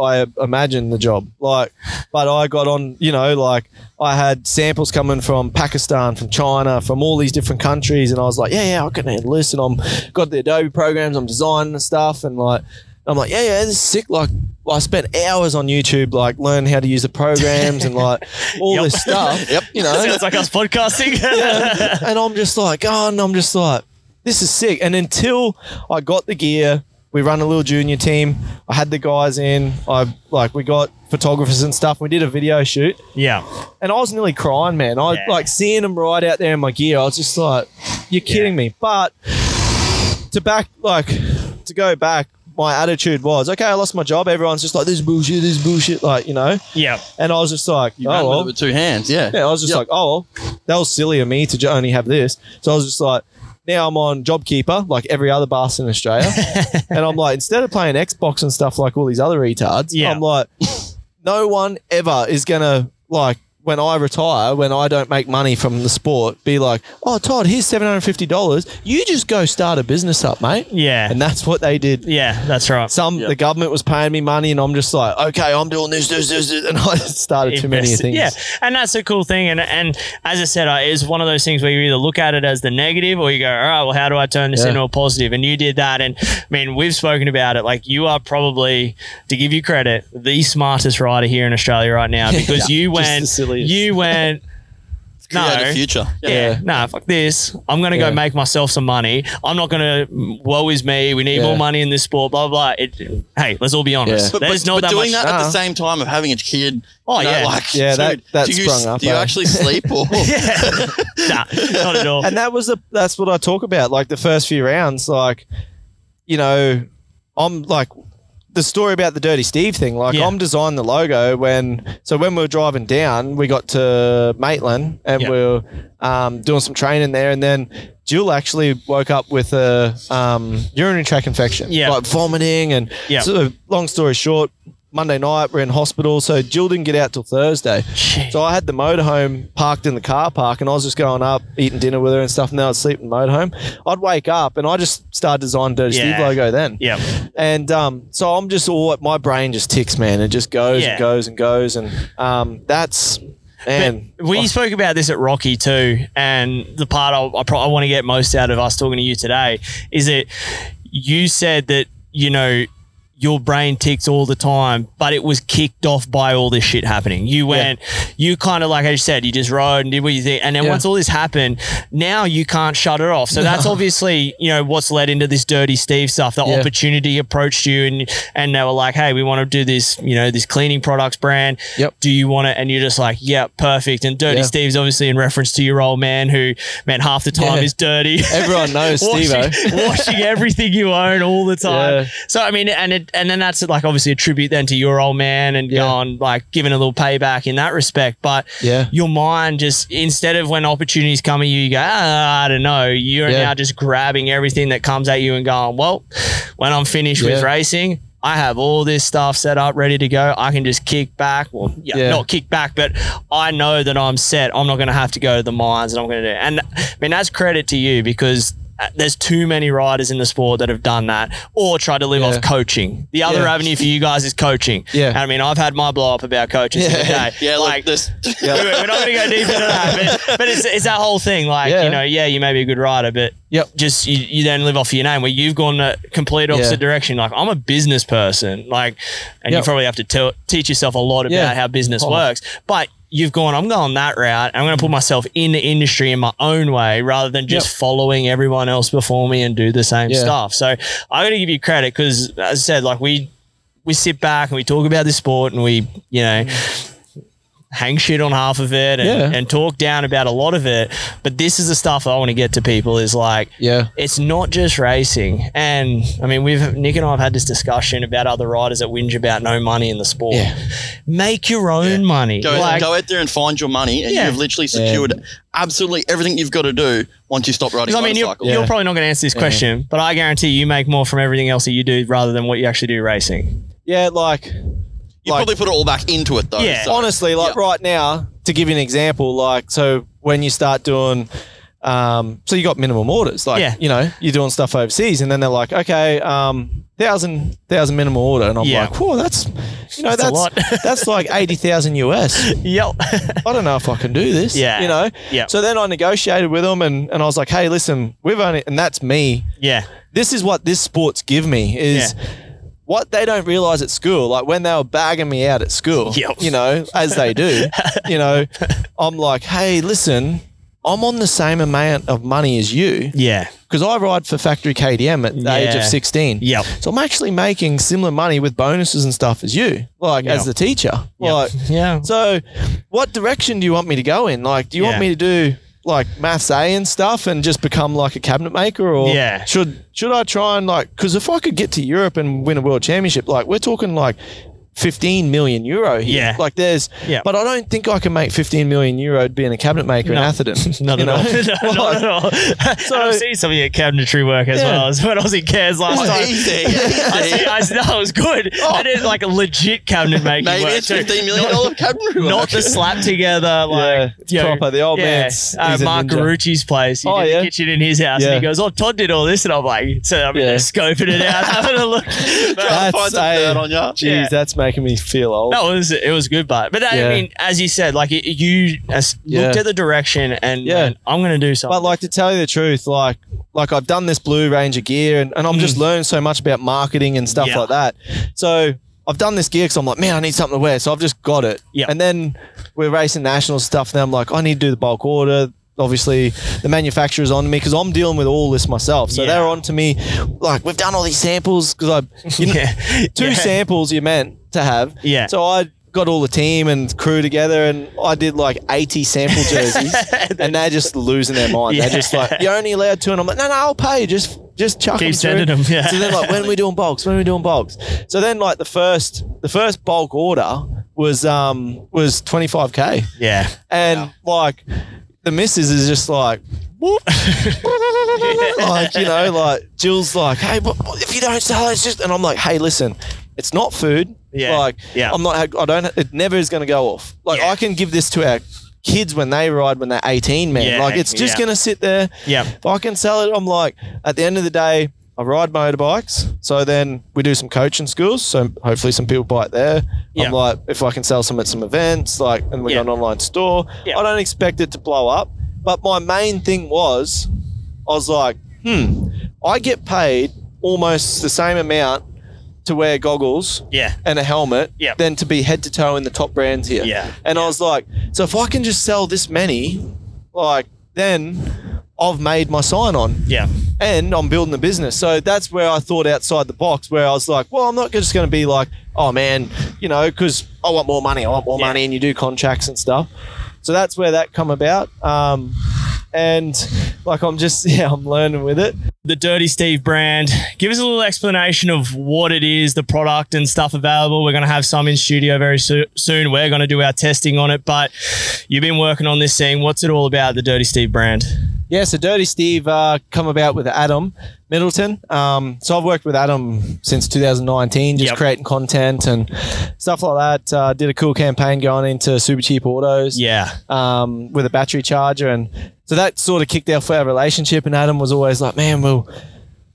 Speaker 3: I imagine the job. Like, but I got on, you know, like I had samples coming from Pakistan, from China, from all these different countries, and I was like, yeah, yeah, I can handle this, and I'm got the Adobe programs, I'm designing and stuff, and like. I'm like, yeah, yeah, this is sick. Like, I spent hours on YouTube, like, learning how to use the programs and like all
Speaker 2: Yep.
Speaker 3: this stuff.
Speaker 4: Yep.
Speaker 3: You know,
Speaker 2: sounds like us podcasting.
Speaker 3: and I'm just like, oh, and I'm just like, this is sick. And until I got the gear, we run a little junior team. I had the guys in. I like we got photographers and stuff. We did a video shoot,
Speaker 2: yeah.
Speaker 3: and I was nearly crying, man. I
Speaker 2: Yeah.
Speaker 3: like seeing them ride out there in my gear. I was just like, you're kidding me. But to back, like, to go back. My attitude was okay. I lost my job. Everyone's just like this is bullshit, this is bullshit, like you know.
Speaker 2: Yeah.
Speaker 3: And I was just like,
Speaker 4: You
Speaker 3: oh,
Speaker 4: ran with
Speaker 3: well.
Speaker 4: it with two hands, yeah.
Speaker 3: Yeah, I was just
Speaker 4: Yep.
Speaker 3: like, oh, well, that was silly of me to ju- only have this. So I was just like, now I'm on JobKeeper, like every other bastard in Australia. and I'm like, instead of playing Xbox and stuff like all these other retards,
Speaker 2: Yeah.
Speaker 3: I'm like, no one ever is going to, like, when I retire, when I don't make money from the sport, be like, oh, Todd, here's $750. You just go start a business up, mate.
Speaker 2: Yeah.
Speaker 3: And that's what they did.
Speaker 2: yeah. That's right.
Speaker 3: Some
Speaker 4: Yeah.
Speaker 3: the government was paying me money, and I'm just like, okay, I'm doing this, this, this, this. and I started too many things.
Speaker 2: Yeah, and that's a cool thing. And and as I said, it's one of those things where you either look at it as the negative or you go, all right, well, how do I turn this
Speaker 3: Yeah.
Speaker 2: into a positive? And you did that. And I mean, we've spoken about it. Like you are probably, to give you credit, the smartest rider here in Australia right now because you
Speaker 3: Just
Speaker 2: went,
Speaker 3: the silliest.
Speaker 2: you went.
Speaker 4: Create
Speaker 2: no.
Speaker 4: a future.
Speaker 2: Yeah,
Speaker 3: Yeah.
Speaker 2: nah, fuck this. I'm gonna
Speaker 3: Yeah.
Speaker 2: go make myself some money. I'm not gonna. Woe is me. We need
Speaker 3: Yeah.
Speaker 2: more money in this sport. Blah blah. blah. It, hey, let's all be honest.
Speaker 3: Yeah.
Speaker 4: But,
Speaker 2: There's
Speaker 4: but,
Speaker 2: not
Speaker 4: but
Speaker 2: that
Speaker 4: doing
Speaker 2: much.
Speaker 4: that at
Speaker 3: Nah.
Speaker 4: the same time of having a kid.
Speaker 2: Oh,
Speaker 4: you know,
Speaker 2: yeah.
Speaker 4: like,
Speaker 3: Yeah, that-
Speaker 4: dude,
Speaker 3: that
Speaker 4: do you,
Speaker 3: sprung up,
Speaker 4: Do you
Speaker 3: eh?
Speaker 4: actually sleep or?
Speaker 2: yeah, nah, not at all.
Speaker 3: and that was the that's what I talk about. Like the first few rounds, like you know, I'm like the story about the Dirty Steve thing. Like
Speaker 2: Yeah.
Speaker 3: I'm designing the logo when so when we were driving down, we got to Maitland and
Speaker 2: Yeah.
Speaker 3: we were um, doing some training there, and then Jill actually woke up with a um, urinary tract infection,
Speaker 2: Yeah.
Speaker 3: like vomiting, and
Speaker 2: Yeah.
Speaker 3: so long story short. Monday night, we're in hospital, so Jill didn't get out till Thursday.
Speaker 2: Jeez.
Speaker 3: So I had the motorhome parked in the car park, and I was just going up, eating dinner with her and stuff. And then I'd sleep in the motorhome. I'd wake up, and I just started designing Dirty
Speaker 2: Yeah.
Speaker 3: Steve logo then.
Speaker 2: yeah,
Speaker 3: And um, so I'm just all my brain just ticks, man. It just goes
Speaker 2: Yeah.
Speaker 3: and goes and goes, and um, that's man.
Speaker 2: But we spoke about this at Rocky too, and the part I, I, pro- I want to get most out of us talking to you today is that you said that you know your brain ticks all the time, but it was kicked off by all this shit happening. You went, you kind of like I said, you just rode and did what you think, and then
Speaker 3: Yeah.
Speaker 2: once all this happened, now you can't shut it off. So that's obviously you know what's led into this dirty Steve stuff. The
Speaker 3: Yeah.
Speaker 2: opportunity approached you, and and they were like, hey, we want to do this, you know, this cleaning products brand.
Speaker 3: Yep.
Speaker 2: Do you want it? And you're just like, yeah, perfect. And dirty
Speaker 3: Yeah.
Speaker 2: Steve's obviously in reference to your old man, who man half the time
Speaker 3: Yeah.
Speaker 2: is dirty.
Speaker 3: Everyone knows
Speaker 2: washing,
Speaker 3: Steve-O.
Speaker 2: washing everything you own all the time.
Speaker 3: Yeah.
Speaker 2: So I mean, and it, and then that's like obviously a tribute then to your old man and
Speaker 3: Yeah.
Speaker 2: going like giving a little payback in that respect. But
Speaker 3: Yeah.
Speaker 2: your mind just instead of when opportunities come at you, you go, ah, I don't know. You're
Speaker 3: Yeah.
Speaker 2: now just grabbing everything that comes at you and going, well, when I'm finished with racing. I have all this stuff set up, ready to go. I can just kick back. Well, yeah,
Speaker 3: Yeah.
Speaker 2: not kick back, but I know that I'm set. I'm not going to have to go to the mines, and I'm going to do. it. And I mean, that's credit to you because Uh, there's too many riders in the sport that have done that or tried to live
Speaker 3: Yeah.
Speaker 2: off coaching. The other
Speaker 3: Yeah.
Speaker 2: avenue for you guys is coaching.
Speaker 3: Yeah.
Speaker 2: And I mean, I've had my blow up about coaches
Speaker 3: Yeah.
Speaker 2: today.
Speaker 4: Yeah,
Speaker 2: like
Speaker 4: like this.
Speaker 3: Yeah.
Speaker 2: we're not going to go deep into that, but, but it's, it's that whole thing. Like, you know, yeah, you may be a good rider, but
Speaker 3: Yep.
Speaker 2: just you, you then live off your name where you've gone the complete opposite direction. Like, I'm a business person. Like, and you probably have to tell, teach yourself a lot about how business works. But you've gone, I'm going that route. I'm going to put mm. myself in the industry in my own way rather than just
Speaker 3: Yep.
Speaker 2: following everyone else before me and do the same
Speaker 3: Yeah.
Speaker 2: stuff. So I got to give you credit because, as I said, like we we sit back and we talk about this sport and we, you know, mm. Hang shit on half of it and,
Speaker 3: Yeah.
Speaker 2: and talk down about a lot of it. But this is the stuff I want to get to people is like,
Speaker 3: Yeah.
Speaker 2: it's not just racing. And I mean, we've Nic and I have had this discussion about other riders that whinge about no money in the sport.
Speaker 3: Yeah.
Speaker 2: Make your own money.
Speaker 4: Go,
Speaker 2: like,
Speaker 4: go out there and find your money, and
Speaker 2: Yeah.
Speaker 4: you've literally secured absolutely everything you've got to do once you stop riding
Speaker 2: I mean, you're,
Speaker 4: motorcycles.
Speaker 2: you're probably not going to answer this question, but I guarantee you make more from everything else that you do rather than what you actually do racing.
Speaker 3: Yeah, like
Speaker 4: You
Speaker 3: like-
Speaker 4: probably put it all back into it though.
Speaker 2: Yeah.
Speaker 4: so-
Speaker 3: honestly, like
Speaker 4: yeah.
Speaker 3: right now, to give you an example, like so when you start doing um so you got minimum orders, like
Speaker 2: Yeah.
Speaker 3: you know, you're doing stuff overseas and then they're like, okay, um thousand thousand minimum order and I'm
Speaker 2: Yeah.
Speaker 3: like, whoa, that's you know,
Speaker 2: That's a
Speaker 3: that's
Speaker 2: lot.
Speaker 3: that's like eighty thousand US.
Speaker 2: Yep.
Speaker 3: I don't know if I can do this.
Speaker 2: Yeah.
Speaker 3: You know?
Speaker 2: Yeah.
Speaker 3: So then I negotiated with them and, and I was like, hey, listen, we've only and that's me.
Speaker 2: yeah.
Speaker 3: This is what this sports give me is
Speaker 2: Yeah.
Speaker 3: What they don't realize at school, like when they were bagging me out at school,
Speaker 2: Yep.
Speaker 3: you know, as they do, you know, I'm like, hey, listen, I'm on the same amount of money as you
Speaker 2: Yeah.
Speaker 3: because I ride for factory KTM at the age of 16.
Speaker 2: Yep.
Speaker 3: So I'm actually making similar money with bonuses and stuff as you, like
Speaker 2: Yep.
Speaker 3: as the teacher.
Speaker 2: Yep.
Speaker 3: Like,
Speaker 2: Yeah.
Speaker 3: so what direction do you want me to go in? Like, do you
Speaker 2: Yeah.
Speaker 3: want me to do like maths A and stuff and just become like a cabinet maker or
Speaker 2: Yeah.
Speaker 3: should should I try and like because if I could get to Europe and win a world championship, like we're talking like 15 million euro here.
Speaker 2: Yeah.
Speaker 3: Like there's
Speaker 2: Yeah.
Speaker 3: but I don't think I can make 15 million euro being a cabinet maker
Speaker 2: No.
Speaker 3: in Atherton.
Speaker 2: Not
Speaker 3: you
Speaker 2: at all.
Speaker 3: know?
Speaker 2: No, not at all. so I've seen some of your cabinetry work as
Speaker 3: Yeah.
Speaker 2: well as when I was in Cairns last
Speaker 4: Oh,
Speaker 2: time.
Speaker 4: easy,
Speaker 2: I see, I see, no, it was good. I did like a legit cabinet making
Speaker 4: Maybe
Speaker 2: work
Speaker 4: it's
Speaker 2: too.
Speaker 4: fifteen million
Speaker 2: Not-
Speaker 4: dollar cabinet.
Speaker 2: Not the slap together, like
Speaker 3: Yeah, it's
Speaker 2: you know,
Speaker 3: proper. The old
Speaker 2: yeah,
Speaker 3: man's-
Speaker 2: uh,
Speaker 3: he's
Speaker 2: Mark
Speaker 3: ninja.
Speaker 2: Garucci's place. He
Speaker 3: Oh,
Speaker 2: did
Speaker 3: yeah?
Speaker 2: the kitchen in his house, and he goes, "Oh, Todd did all this," and I'm like, "So I'm
Speaker 3: Yeah.
Speaker 2: scoping it out, having a look." But-
Speaker 3: That's
Speaker 4: find some dirt on ya.
Speaker 3: Jeez, that's making me feel old.
Speaker 2: No, it was it was good, but but I
Speaker 3: Yeah.
Speaker 2: mean, as you said, like it, you as,
Speaker 3: Yeah.
Speaker 2: looked at the direction and
Speaker 3: Yeah.
Speaker 2: I'm going to do something.
Speaker 3: But like to tell you the truth, like like I've done this Blue Ranger gear and, and I'm just learning so much about marketing and stuff
Speaker 2: Mm. Yeah.
Speaker 3: like that. So I've done this gear because I'm like, man, I need something to wear. So I've just got it.
Speaker 2: Yeah.
Speaker 3: And then we're racing national stuff. Then I'm like, I need to do the bulk order. Obviously, the manufacturer's on me because I'm dealing with all this myself. So
Speaker 2: Yeah.
Speaker 3: they're on to me, like, we've done all these samples because I, you know,
Speaker 2: yeah,
Speaker 3: two
Speaker 2: yeah.
Speaker 3: samples you're meant to have.
Speaker 2: Yeah.
Speaker 3: So I got all the team and crew together and I did like 80 sample jerseys and they're just losing their mind. They're just like, you're only allowed two. And I'm like, no, no, I'll pay. Just, just chuck
Speaker 2: Keep
Speaker 3: them through.
Speaker 2: sending 'em, yeah.
Speaker 3: So then like, when are we doing bulks? When are we doing bulks? So then like the first, the first bulk order was, um, was 25k.
Speaker 2: yeah.
Speaker 3: And like the missus is just like, like you know, like Jill's like, hey, what, what- if you don't sell it, it's just, and I'm like, hey, listen, it's not food.
Speaker 2: Yeah,
Speaker 3: Like,
Speaker 2: yeah.
Speaker 3: I'm not. I don't. It never is going to go off. Like,
Speaker 2: Yeah.
Speaker 3: I can give this to our kids when they ride when they're 18, man.
Speaker 2: Yeah,
Speaker 3: like, it's just
Speaker 2: yeah.
Speaker 3: going to sit there.
Speaker 2: Yeah.
Speaker 3: If I can sell it, I'm like, at the end of the day. I ride motorbikes, so then we do some coaching schools. So hopefully, some people buy it there.
Speaker 2: Yeah.
Speaker 3: I'm like, if I can sell some at some events, like, and we
Speaker 2: Yeah.
Speaker 3: got an online store.
Speaker 2: Yeah.
Speaker 3: I don't expect it to blow up, but my main thing was, I was like, hmm, I get paid almost the same amount to wear goggles
Speaker 2: Yeah.
Speaker 3: and a helmet
Speaker 2: Yep.
Speaker 3: than to be head to toe in the top brands here.
Speaker 2: Yeah.
Speaker 3: And I was like, so if I can just sell this many, like then I've made my sign on
Speaker 2: Yeah.
Speaker 3: and I'm building a business. So that's where I thought outside the box, where I was like, well, I'm not just going to be like, oh man, you know, because I want more money, I want more
Speaker 2: Yeah.
Speaker 3: money, and you do contracts and stuff. So that's where that come about. Um, and like I'm just yeah, I'm learning with it.
Speaker 2: the Dirty Steve brand. Give us a little explanation of what it is, the product and stuff available. We're going to have some in studio very so- soon. We're going to do our testing on it, but you've been working on this thing. What's it all about, the Dirty Steve brand?
Speaker 3: Yeah, so Dirty Steve uh, come about with Adam Middleton. Um, so I've worked with Adam since 2019, just
Speaker 2: Yep.
Speaker 3: creating content and stuff like that. Uh, did a cool campaign going into Supercheap Autos.
Speaker 2: Yeah.
Speaker 3: um, with a battery charger, and so that sort of kicked off our relationship. And Adam was always like, "Man, well,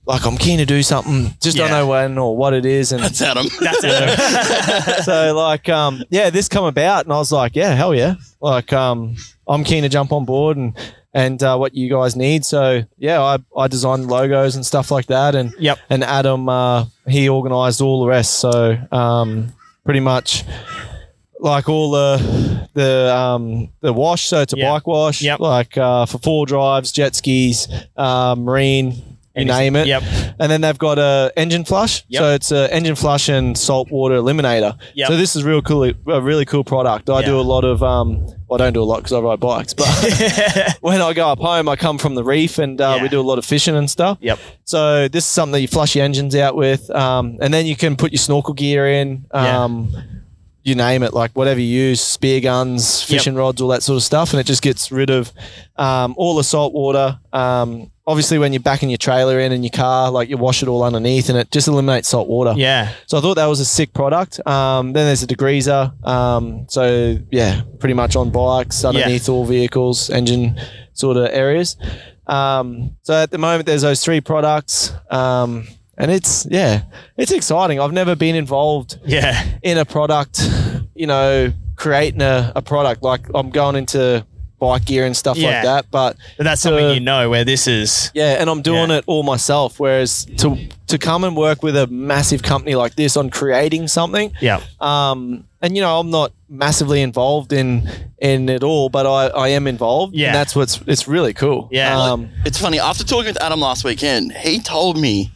Speaker 3: like I'm keen to do something, just don't know when or what it is." And
Speaker 4: That's Adam.
Speaker 2: That's it.
Speaker 3: so, like, um, yeah, this come about, and I was like, "Yeah, hell yeah!" Like, um, I'm keen to jump on board and and uh, what you guys need. So, yeah, I I designed logos and stuff like that, and
Speaker 2: Yep.
Speaker 3: and Adam uh, he organised all the rest. So, um, pretty much. Like all the the um, the wash, so it's a
Speaker 2: Yep.
Speaker 3: bike wash.
Speaker 2: Yep.
Speaker 3: Like uh, for four drives, jet skis, uh, marine, you
Speaker 2: Anything.
Speaker 3: name it.
Speaker 2: Yep.
Speaker 3: And then they've got a engine flush.
Speaker 2: Yep.
Speaker 3: So it's a engine flush and saltwater eliminator.
Speaker 2: Yep.
Speaker 3: So this is real cool, a really cool product. I do a lot of um, well, I don't do a lot because I ride bikes, but when I go up home, I come from the reef and uh,
Speaker 2: Yeah.
Speaker 3: we do a lot of fishing and stuff.
Speaker 2: Yep.
Speaker 3: So this is something that you flush your engines out with, um, and then you can put your snorkel gear in.
Speaker 2: Yeah.
Speaker 3: Um, You name it, like whatever you use, spear guns, fishing rods, all that sort of stuff, and it just gets rid of um, all the salt water. Um, obviously, when you're backing your trailer in and your car, like you wash it all underneath, and it just eliminates salt water.
Speaker 2: Yeah.
Speaker 3: So I thought that was a sick product. Um, then there's a degreaser. Um, so yeah, pretty much on bikes, underneath all vehicles, engine sort of areas. Um, so at the moment there's those three products. Um, and it's yeah, it's exciting. I've never been involved
Speaker 2: Yeah.
Speaker 3: in a product, you know, creating a, a product. Like I'm going into bike gear and stuff
Speaker 2: Yeah.
Speaker 3: like that. But
Speaker 2: But that's
Speaker 3: to-
Speaker 2: something you know where this is.
Speaker 3: yeah, and I'm doing
Speaker 2: Yeah.
Speaker 3: it all myself. Whereas to to come and work with a massive company like this on creating something,
Speaker 2: Yeah.
Speaker 3: um, and you know, I'm not massively involved in in it all, but I, I am involved.
Speaker 2: Yeah.
Speaker 3: and that's what's it's really cool.
Speaker 2: Yeah.
Speaker 3: um,
Speaker 4: It's funny. After talking with Adam last weekend, he told me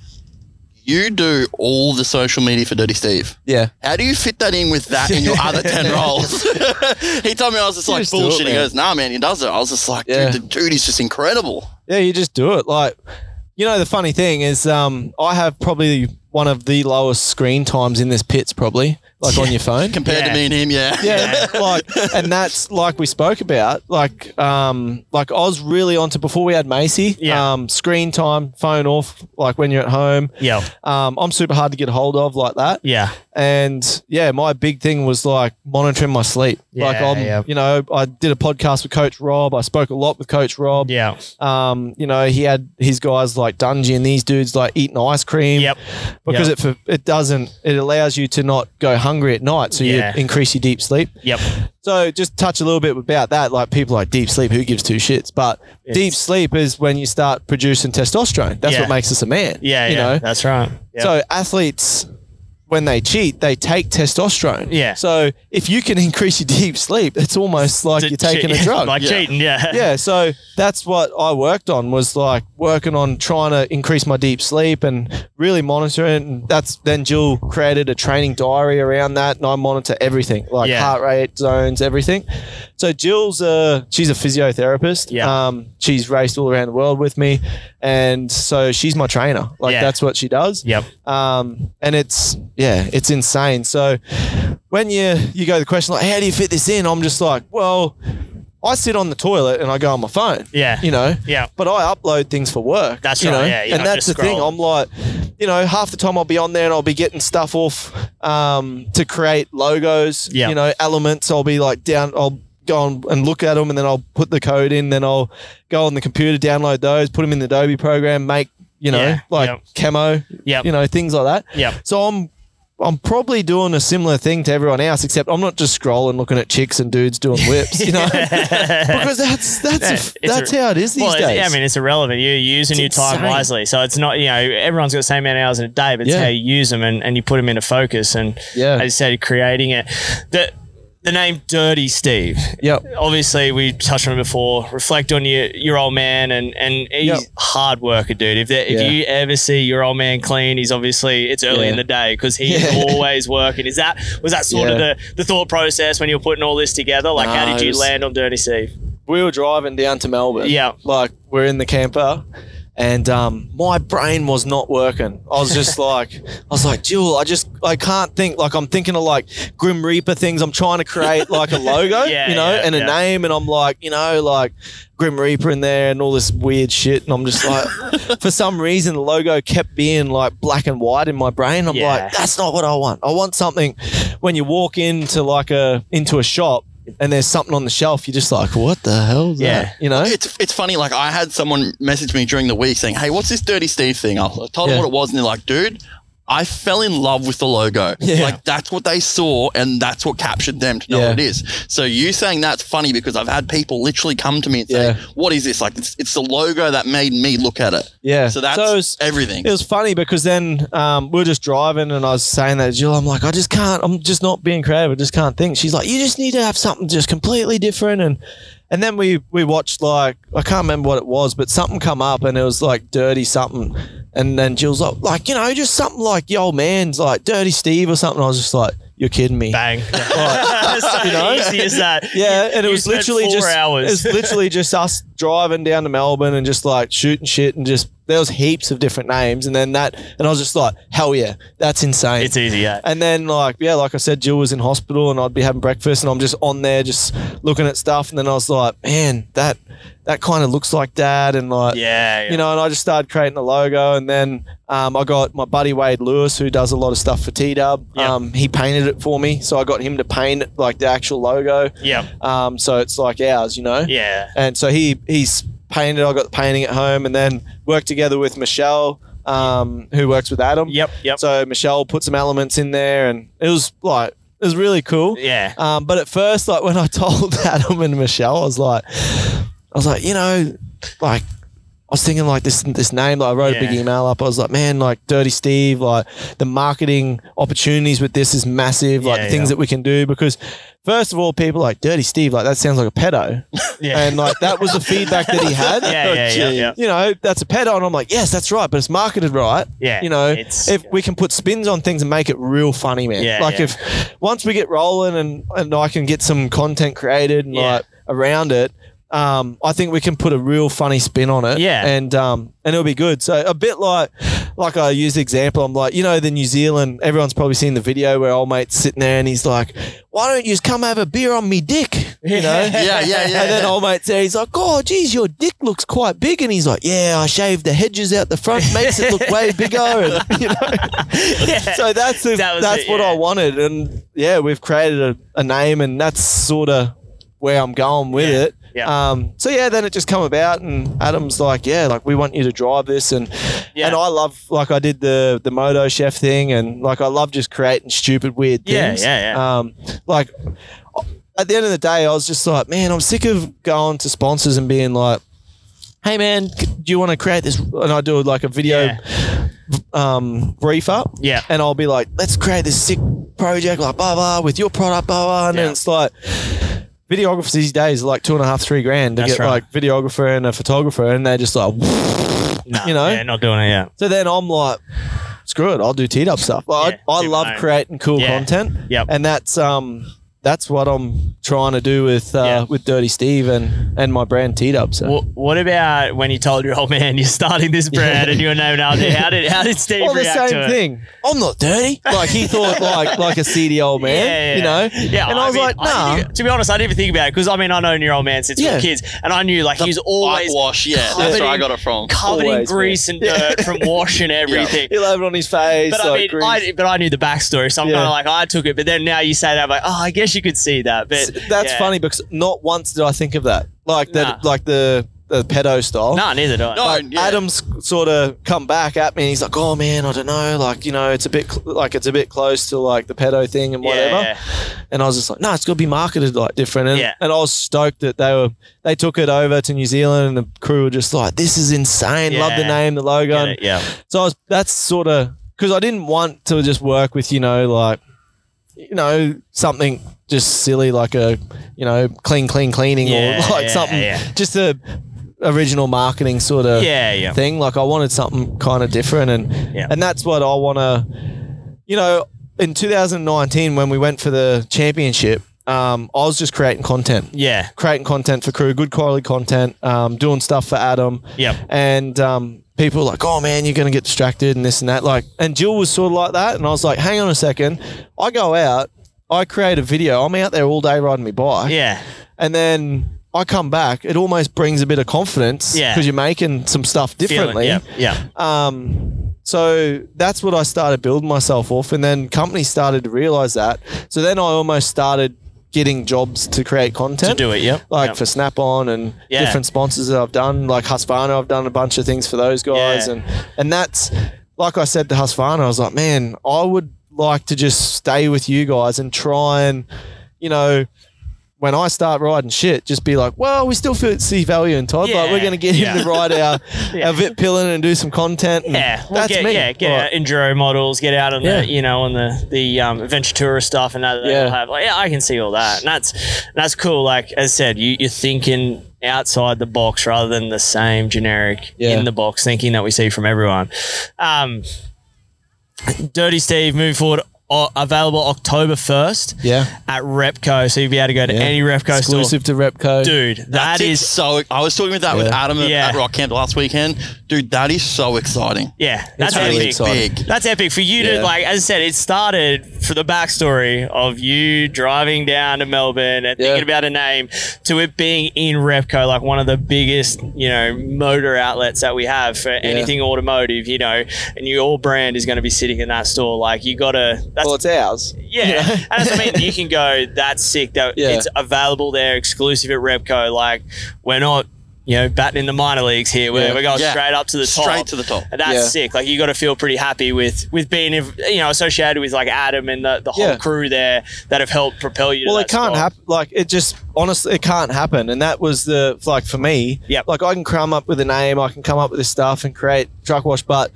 Speaker 4: you do all the social media for Dirty Steve.
Speaker 3: yeah.
Speaker 4: How do you fit that in with that in your other 10 roles? he told me I was just
Speaker 3: You
Speaker 4: like
Speaker 3: just do it,
Speaker 4: bullshit. he
Speaker 3: man.
Speaker 4: goes, nah, man, he does it. I was just like,
Speaker 3: Yeah.
Speaker 4: dude, the dude is just incredible.
Speaker 3: Yeah, you just do it. Like, you know, the funny thing is, um, I have probably one of the lowest screen times in this pits, probably like on your phone.
Speaker 4: Compared
Speaker 2: Yeah.
Speaker 4: to me and him, yeah.
Speaker 3: yeah, like, and that's like we spoke about. Like, um, like I was really onto before we had Macy.
Speaker 2: Yeah.
Speaker 3: Um, screen time, phone off. Like when you're at home.
Speaker 2: Yeah.
Speaker 3: Um, I'm super hard to get hold of like that.
Speaker 2: Yeah.
Speaker 3: And yeah, my big thing was like monitoring my sleep.
Speaker 2: Yeah, like
Speaker 3: I'm,
Speaker 2: yeah.
Speaker 3: you know, I did a podcast with Coach Rob. I spoke a lot with Coach Rob.
Speaker 2: Yeah.
Speaker 3: Um, you know, he had his guys like Dungey and these dudes like eating ice cream.
Speaker 2: Yep.
Speaker 3: Because
Speaker 2: Yep.
Speaker 3: it it doesn't it allows you to not go hungry at night, so
Speaker 2: Yeah.
Speaker 3: you increase your deep sleep.
Speaker 2: Yep.
Speaker 3: So just touch a little bit about that. Like people like deep sleep, who gives two shits? But deep
Speaker 2: It's-
Speaker 3: sleep is when you start producing testosterone. That's
Speaker 2: Yeah.
Speaker 3: what makes us a man.
Speaker 2: Yeah.
Speaker 3: you
Speaker 2: yeah.
Speaker 3: know.
Speaker 2: That's right. Yep.
Speaker 3: So athletes, when they cheat, they take testosterone.
Speaker 2: Yeah.
Speaker 3: So if you can increase your deep sleep, it's almost like you're taking
Speaker 2: Cheat-
Speaker 3: a drug.
Speaker 2: like
Speaker 4: Yeah.
Speaker 2: cheating. Yeah.
Speaker 3: yeah. So that's what I worked on was like working on trying to increase my deep sleep and really monitor it. And that's then Jill created a training diary around that, and I monitor everything like
Speaker 2: Yeah.
Speaker 3: heart rate zones, everything. So Jill's a she's a physiotherapist.
Speaker 2: Yeah.
Speaker 3: Um, she's raced all around the world with me, and so she's my trainer. Like
Speaker 2: Yeah.
Speaker 3: that's what she does.
Speaker 2: Yep.
Speaker 3: Um, and it's yeah, it's insane. So when you you go to the question like, how do you fit this in? I'm just like, well, I sit on the toilet and I go on my phone.
Speaker 2: Yeah.
Speaker 3: You know.
Speaker 2: Yeah.
Speaker 3: But I upload things for work.
Speaker 2: That's
Speaker 3: you
Speaker 2: right,
Speaker 3: know?
Speaker 2: yeah,
Speaker 3: and that's the thing. I'm like, you know, half the time I'll be on there and I'll be getting stuff off um, to create logos.
Speaker 2: Yeah.
Speaker 3: You know, elements. I'll be like down. I'll go on and look at them and then I'll put the code in. Then I'll go on the computer, download those, put them in the Adobe program, make you know
Speaker 2: Yeah,
Speaker 3: like
Speaker 2: yep.
Speaker 3: camo.
Speaker 2: Yep.
Speaker 3: You know things like that.
Speaker 2: Yeah.
Speaker 3: So I'm I'm probably doing a similar thing to everyone else, except I'm not just scrolling looking at chicks and dudes doing whips, you know, because that's that's
Speaker 2: It's
Speaker 3: that's
Speaker 2: a-
Speaker 3: how it is these
Speaker 2: well,
Speaker 3: days.
Speaker 2: yeah, I mean, it's irrelevant. You're using
Speaker 3: It's
Speaker 2: your time
Speaker 3: insane.
Speaker 2: wisely. So it's not, you know, everyone's got the same amount of hours in a day, but it's
Speaker 3: Yeah.
Speaker 2: how you use them and, and you put them into focus. And
Speaker 3: Yeah.
Speaker 2: as you said, creating it. The, the name Dirty Steve.
Speaker 3: Yep.
Speaker 2: Obviously, we touched on it before. Reflect on your, your old man, and, and he's
Speaker 3: Yep.
Speaker 2: hard worker, dude. If if
Speaker 3: Yeah.
Speaker 2: you ever see your old man clean, he's obviously it's early
Speaker 3: Yeah.
Speaker 2: in the day because he's
Speaker 3: Yeah.
Speaker 2: always working. Is that was that sort of the, the thought process when you were putting all this together? Like, how did you
Speaker 3: was-
Speaker 2: land on Dirty Steve?
Speaker 3: we were driving down to Melbourne.
Speaker 2: Yeah.
Speaker 3: Like we're in the camper and um, my brain was not working. I was just like, I was like, Jewel, I just, I can't think. Like I'm thinking of like Grim Reaper things. I'm trying to create like a logo,
Speaker 2: Yeah,
Speaker 3: you know,
Speaker 2: yeah,
Speaker 3: and a
Speaker 2: yeah.
Speaker 3: name. And I'm like, you know, like Grim Reaper in there and all this weird shit. And I'm just like, for some reason, the logo kept being like black and white in my brain. I'm like, that's not what I want. I want something when you walk into like a, into a shop, and there's something on the shelf, you're just like, what the hell's
Speaker 2: Yeah.
Speaker 3: that? You know?
Speaker 4: It's it's funny. Like I had someone message me during the week saying, "Hey, what's this Dirty Steve thing?" I told them what it was, and they're like, "Dude." I fell in love with the logo.
Speaker 3: Yeah.
Speaker 4: Like that's what they saw and that's what captured them to know
Speaker 3: Yeah.
Speaker 4: what it is. So you saying that's funny because I've had people literally come to me and say,
Speaker 3: Yeah.
Speaker 4: What is this? Like it's, it's the logo that made me look at it.
Speaker 3: Yeah.
Speaker 4: So that's
Speaker 3: it was,
Speaker 4: everything.
Speaker 3: it was funny because then um, we were just driving and I was saying that to Jill, I'm like, I just can't, I'm just not being creative. I just can't think. She's like, you just need to have something just completely different. And and then we we watched like I can't remember what it was, but something come up and it was like dirty something. And then Jill's like, like you know, just something like the old man's like Dirty Steve or something. I was just like, you're kidding me.
Speaker 2: Bang. so
Speaker 3: You know?
Speaker 2: easy as that.
Speaker 3: Yeah, and it was literally just
Speaker 2: hours.
Speaker 3: It's literally just us driving down to Melbourne and just like shooting shit and just there was heaps of different names and then that and I was just like, hell yeah, that's insane.
Speaker 2: It's easy, yeah.
Speaker 3: and then like yeah, like I said, Jill was in hospital and I'd be having breakfast and I'm just on there just looking at stuff and then I was like, man, that that kind of looks like dad and like
Speaker 2: Yeah, yeah.
Speaker 3: you know, and I just started creating the logo, and then um, I got my buddy Wade Lewis, who does a lot of stuff for T Dub.
Speaker 2: Yeah.
Speaker 3: Um, he painted it for me, so I got him to paint it like the actual logo.
Speaker 2: Yeah.
Speaker 3: Um, so it's like ours, you know.
Speaker 2: Yeah.
Speaker 3: And so he he's painted. I got the painting at home, and then worked together with Michelle, um, who works with Adam.
Speaker 2: Yep. Yep.
Speaker 3: So Michelle put some elements in there, and it was like it was really cool.
Speaker 2: yeah.
Speaker 3: Um, but at first, like when I told Adam and Michelle, I was like, I was like, you know, like I was thinking like this this name. Like I wrote a big email up. I was like, man, like Dirty Steve, like the marketing opportunities with this is massive. Like
Speaker 2: Yeah,
Speaker 3: the things
Speaker 2: yeah.
Speaker 3: that we can do because. First of all, people are like Dirty Steve, like that sounds like a pedo,
Speaker 2: Yeah.
Speaker 3: and like that was the feedback that he had.
Speaker 2: Yeah, yeah, yeah, yeah.
Speaker 3: You know, that's a pedo, and I'm like, yes, that's right, but it's marketed right.
Speaker 2: Yeah,
Speaker 3: You know, if we can put spins on things and make it real funny, man.
Speaker 2: Yeah,
Speaker 3: like
Speaker 2: yeah.
Speaker 3: if once we get rolling and and I can get some content created and
Speaker 2: Yeah.
Speaker 3: like around it, um, I think we can put a real funny spin on it.
Speaker 2: Yeah.
Speaker 3: and um, and it'll be good. So a bit like like I use the example. I'm like, you know, the New Zealand. Everyone's probably seen the video where old mate's sitting there and he's like, "Why don't you just come have a beer on me dick?" You know.
Speaker 4: yeah, yeah, yeah.
Speaker 3: And then old mate says, he's like, oh, geez, your dick looks quite big. And he's like, yeah, I shaved the hedges out the front, makes it look way bigger. And, you know, so that's the,
Speaker 2: That
Speaker 3: that's
Speaker 2: it,
Speaker 3: what
Speaker 2: yeah.
Speaker 3: I wanted. And yeah, we've created a, a name, and that's sort of where I'm going with
Speaker 2: Yeah,
Speaker 3: it.
Speaker 2: Yeah.
Speaker 3: Um, so yeah, then it just come about, and Adam's like, yeah, like we want you to drive this, and
Speaker 2: Yeah.
Speaker 3: and I love like I did the the Moto Chef thing, and like I love just creating stupid weird things.
Speaker 2: yeah, yeah.
Speaker 3: Um, like at the end of the day, I was just like, man, I'm sick of going to sponsors and being like, hey man, do you want to create this? And I do like a video
Speaker 2: Yeah.
Speaker 3: um, brief up.
Speaker 2: Yeah.
Speaker 3: And I'll be like, let's create this sick project, like blah blah, with your product, blah blah. And
Speaker 2: Yeah.
Speaker 3: then it's like videographers these days are like two and a half, three grand to
Speaker 2: That's
Speaker 3: get
Speaker 2: right.
Speaker 3: like videographer and a photographer, and they're just like,
Speaker 2: No,
Speaker 3: you know?
Speaker 2: Yeah, not doing it, yeah.
Speaker 3: so then I'm like, screw it, I'll do T Dub stuff. Like,
Speaker 2: Yeah,
Speaker 3: I, I love
Speaker 2: own.
Speaker 3: creating cool
Speaker 2: Yeah.
Speaker 3: content.
Speaker 2: Yep.
Speaker 3: And that's um that's what I'm trying to do with uh,
Speaker 2: Yeah.
Speaker 3: with Dirty Steve and and my brand T Dub. So.
Speaker 2: Wh- what about when you told your old man you're starting this brand and you're named after? How did how did Steve
Speaker 3: Well, the
Speaker 2: react
Speaker 3: same
Speaker 2: to it?
Speaker 3: thing. I'm not dirty. Like he thought, like like a seedy old man,
Speaker 2: Yeah,
Speaker 3: you know.
Speaker 2: yeah. Yeah,
Speaker 3: and I, was
Speaker 2: mean,
Speaker 3: like, nah.
Speaker 2: didn't even- to be honest, I didn't even think about it because I mean, I know your old man since we were kids, and I knew like he's always
Speaker 4: Whitewash, yeah, that's where I got it from.
Speaker 2: covered in
Speaker 3: Always, man.
Speaker 2: grease and dirt from washing everything.
Speaker 3: He'll have it on his face.
Speaker 2: But I mean,
Speaker 3: grease.
Speaker 2: I, but I knew the backstory, so I'm
Speaker 3: Yeah.
Speaker 2: kind of like, I took it. But then now you say that, I'm like, oh, I guess you could see that. But
Speaker 3: that's
Speaker 2: yeah.
Speaker 3: funny because not once did I think of that. Like that,
Speaker 2: Nah.
Speaker 3: like the the pedo style.
Speaker 2: No, neither do I.
Speaker 4: No,
Speaker 3: But
Speaker 4: yeah.
Speaker 3: Adam's sort of come back at me. and He's like, "Oh man, I don't know. Like, you know, it's a bit cl- like it's a bit close to like the pedo thing and whatever."
Speaker 2: Yeah.
Speaker 3: And I was just like, "No, it's got to be marketed like different." And,
Speaker 2: Yeah.
Speaker 3: and I was stoked that they were they took it over to New Zealand, and the crew were just like, "This is insane. Love the name, the logo."
Speaker 2: It, yeah.
Speaker 3: so I was, that's sort of because I didn't want to just work with you know like you know something just silly like a you know clean clean cleaning
Speaker 2: Yeah,
Speaker 3: or like
Speaker 2: yeah,
Speaker 3: something
Speaker 2: yeah.
Speaker 3: just a original marketing sort of
Speaker 2: Yeah, yeah.
Speaker 3: thing. Like I wanted something kind of different, and
Speaker 2: Yeah.
Speaker 3: and that's what I want to. You know, in 2019 when we went for the championship, um, I was just creating content,
Speaker 2: Yeah.
Speaker 3: creating content for crew, good quality content, um, doing stuff for Adam.
Speaker 2: Yep.
Speaker 3: And um, people were like, "Oh man, you're gonna get distracted and this and that." Like, and Jill was sort of like that, and I was like, "Hang on a second, I go out." I create a video. I'm out there all day riding my bike
Speaker 2: Yeah.
Speaker 3: and then I come back, it almost brings a bit of confidence
Speaker 2: Yeah.
Speaker 3: because you're making some stuff differently.
Speaker 2: Feeling, yeah. Yeah.
Speaker 3: Um, so that's what I started building myself off, and then companies started to realize that. So then I almost started getting jobs to create content.
Speaker 2: To do it, yep.
Speaker 3: Like
Speaker 2: Yep.
Speaker 3: for Snap On and
Speaker 2: Yeah.
Speaker 3: different sponsors that I've done, like Husqvarna, I've done a bunch of things for those guys,
Speaker 2: Yeah.
Speaker 3: and and that's like I said to Husqvarna, I was like, man, I would like to just stay with you guys and try and, you know, when I start riding shit, just be like, well, we still feel, see value in Todd. like
Speaker 2: Yeah,
Speaker 3: we're going to get
Speaker 2: yeah.
Speaker 3: him to ride our,
Speaker 2: Yeah.
Speaker 3: our Vitpilen and do some content. And
Speaker 2: Yeah, well,
Speaker 3: that's
Speaker 2: get,
Speaker 3: me.
Speaker 2: Yeah, get
Speaker 3: Like,
Speaker 2: out enduro models, get out on the you know on the the um, adventure tourist stuff, and that
Speaker 3: Yeah.
Speaker 2: have. Like, yeah, I can see all that, and that's that's cool. Like as I said, you, you're thinking outside the box rather than the same generic in the box thinking that we see from everyone. Um, Dirty Steve, move forward. O- Available October first
Speaker 3: Yeah.
Speaker 2: at Repco, so you'll be able to go to
Speaker 3: Yeah.
Speaker 2: any Repco
Speaker 3: Exclusive to Repco.
Speaker 2: store. Dude, that
Speaker 4: That's
Speaker 2: is
Speaker 4: so. I was talking with that with
Speaker 3: Yeah.
Speaker 4: Adam at-
Speaker 2: Yeah.
Speaker 4: at Rock Camp last weekend. Dude, that is so exciting.
Speaker 2: yeah, that's
Speaker 3: really
Speaker 2: epic.
Speaker 3: exciting.
Speaker 4: Big.
Speaker 2: That's epic for you
Speaker 3: Yeah.
Speaker 2: to like. As I said, it started for the backstory of you driving down to Melbourne and
Speaker 3: Yeah.
Speaker 2: thinking about a name to it being in Repco, like one of the biggest, you know, motor outlets that we have for anything automotive. You know, and your brand is going to be sitting in that store. Like you got to. That's
Speaker 3: Well, it's ours.
Speaker 2: yeah, and that's what I mean. You can go. That's sick. That
Speaker 3: Yeah.
Speaker 2: it's available there, exclusive at Repco. Like we're not. You know, batting in the minor leagues here. We're,
Speaker 3: Yeah.
Speaker 2: we're going
Speaker 4: Yeah.
Speaker 2: straight up to the top.
Speaker 4: Straight to the top.
Speaker 2: And that's
Speaker 3: Yeah.
Speaker 2: sick. Like you got to feel pretty happy with with being you know associated with like Adam and the, the whole
Speaker 3: Yeah.
Speaker 2: crew there that have helped propel you.
Speaker 3: Well,
Speaker 2: to
Speaker 3: it can't happen. Like it just honestly, it can't happen. And that was the like for me.
Speaker 2: Yep.
Speaker 3: Like I can come up with a name, I can come up with this stuff and create truck wash, but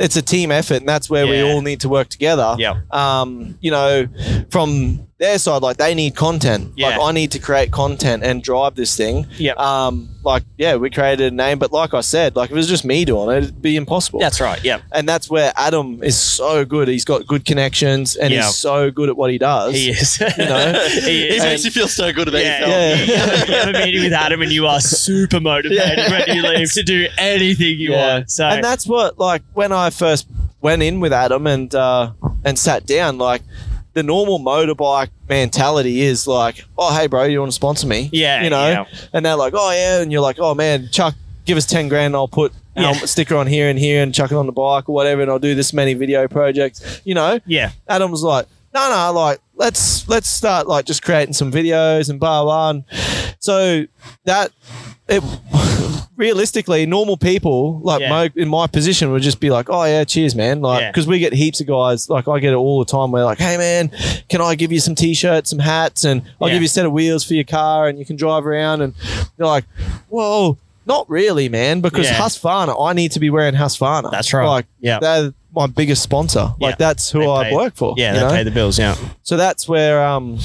Speaker 3: it's a team effort, and that's where we all need to work together.
Speaker 2: Yep.
Speaker 3: Um, you know, from their side, like they need content.
Speaker 2: Yeah.
Speaker 3: Like I need to create content and drive this thing.
Speaker 2: Yeah.
Speaker 3: Um, like yeah, we created a name, but like I said, like if it was just me doing it, it'd be impossible.
Speaker 2: That's right. Yeah,
Speaker 3: and that's where Adam is so good. He's got good connections, and
Speaker 2: Yeah.
Speaker 3: he's so good at what he does.
Speaker 2: he is.
Speaker 3: You know?
Speaker 2: he
Speaker 4: It
Speaker 2: is.
Speaker 4: makes you feel so good about
Speaker 2: Yeah,
Speaker 4: yourself.
Speaker 3: Yeah.
Speaker 2: You, have, you have a meeting with Adam and you are super motivated
Speaker 3: Yeah.
Speaker 2: when you leave to do anything you want. So
Speaker 3: and that's what like when I first went in with Adam and uh, and sat down, like the normal motorbike mentality is like, oh hey bro, you want to sponsor me?
Speaker 2: Yeah,
Speaker 3: you know,
Speaker 2: yeah.
Speaker 3: and they're like, oh yeah, and you're like, oh man, Chuck, give us ten grand, I'll put. a
Speaker 2: Yeah.
Speaker 3: sticker on here and here and chuck it on the bike or whatever, and I'll do this many video projects. You know,
Speaker 2: yeah,
Speaker 3: Adam was like, no, no, like let's let's start like just creating some videos and blah blah. And so that it realistically, normal people like
Speaker 2: Yeah.
Speaker 3: mo- in my position would just be like, oh yeah, cheers, man. Like
Speaker 2: Yeah.
Speaker 3: because we get heaps of guys. Like I get it all the time. We're like, hey man, can I give you some t-shirts, some hats, and I'll
Speaker 2: Yeah.
Speaker 3: give you a set of wheels for your car, and you can drive around. And they're like, whoa. Not really, man, because
Speaker 2: Yeah.
Speaker 3: Husqvarna, I need to be wearing Husqvarna.
Speaker 2: That's right.
Speaker 3: Like,
Speaker 2: Yeah.
Speaker 3: they're my biggest sponsor.
Speaker 2: Yeah.
Speaker 3: Like, that's who
Speaker 2: They
Speaker 3: I
Speaker 2: pay-
Speaker 3: work for.
Speaker 2: yeah,
Speaker 3: you
Speaker 2: they
Speaker 3: know?
Speaker 2: pay the bills. Yeah,
Speaker 3: So that's where um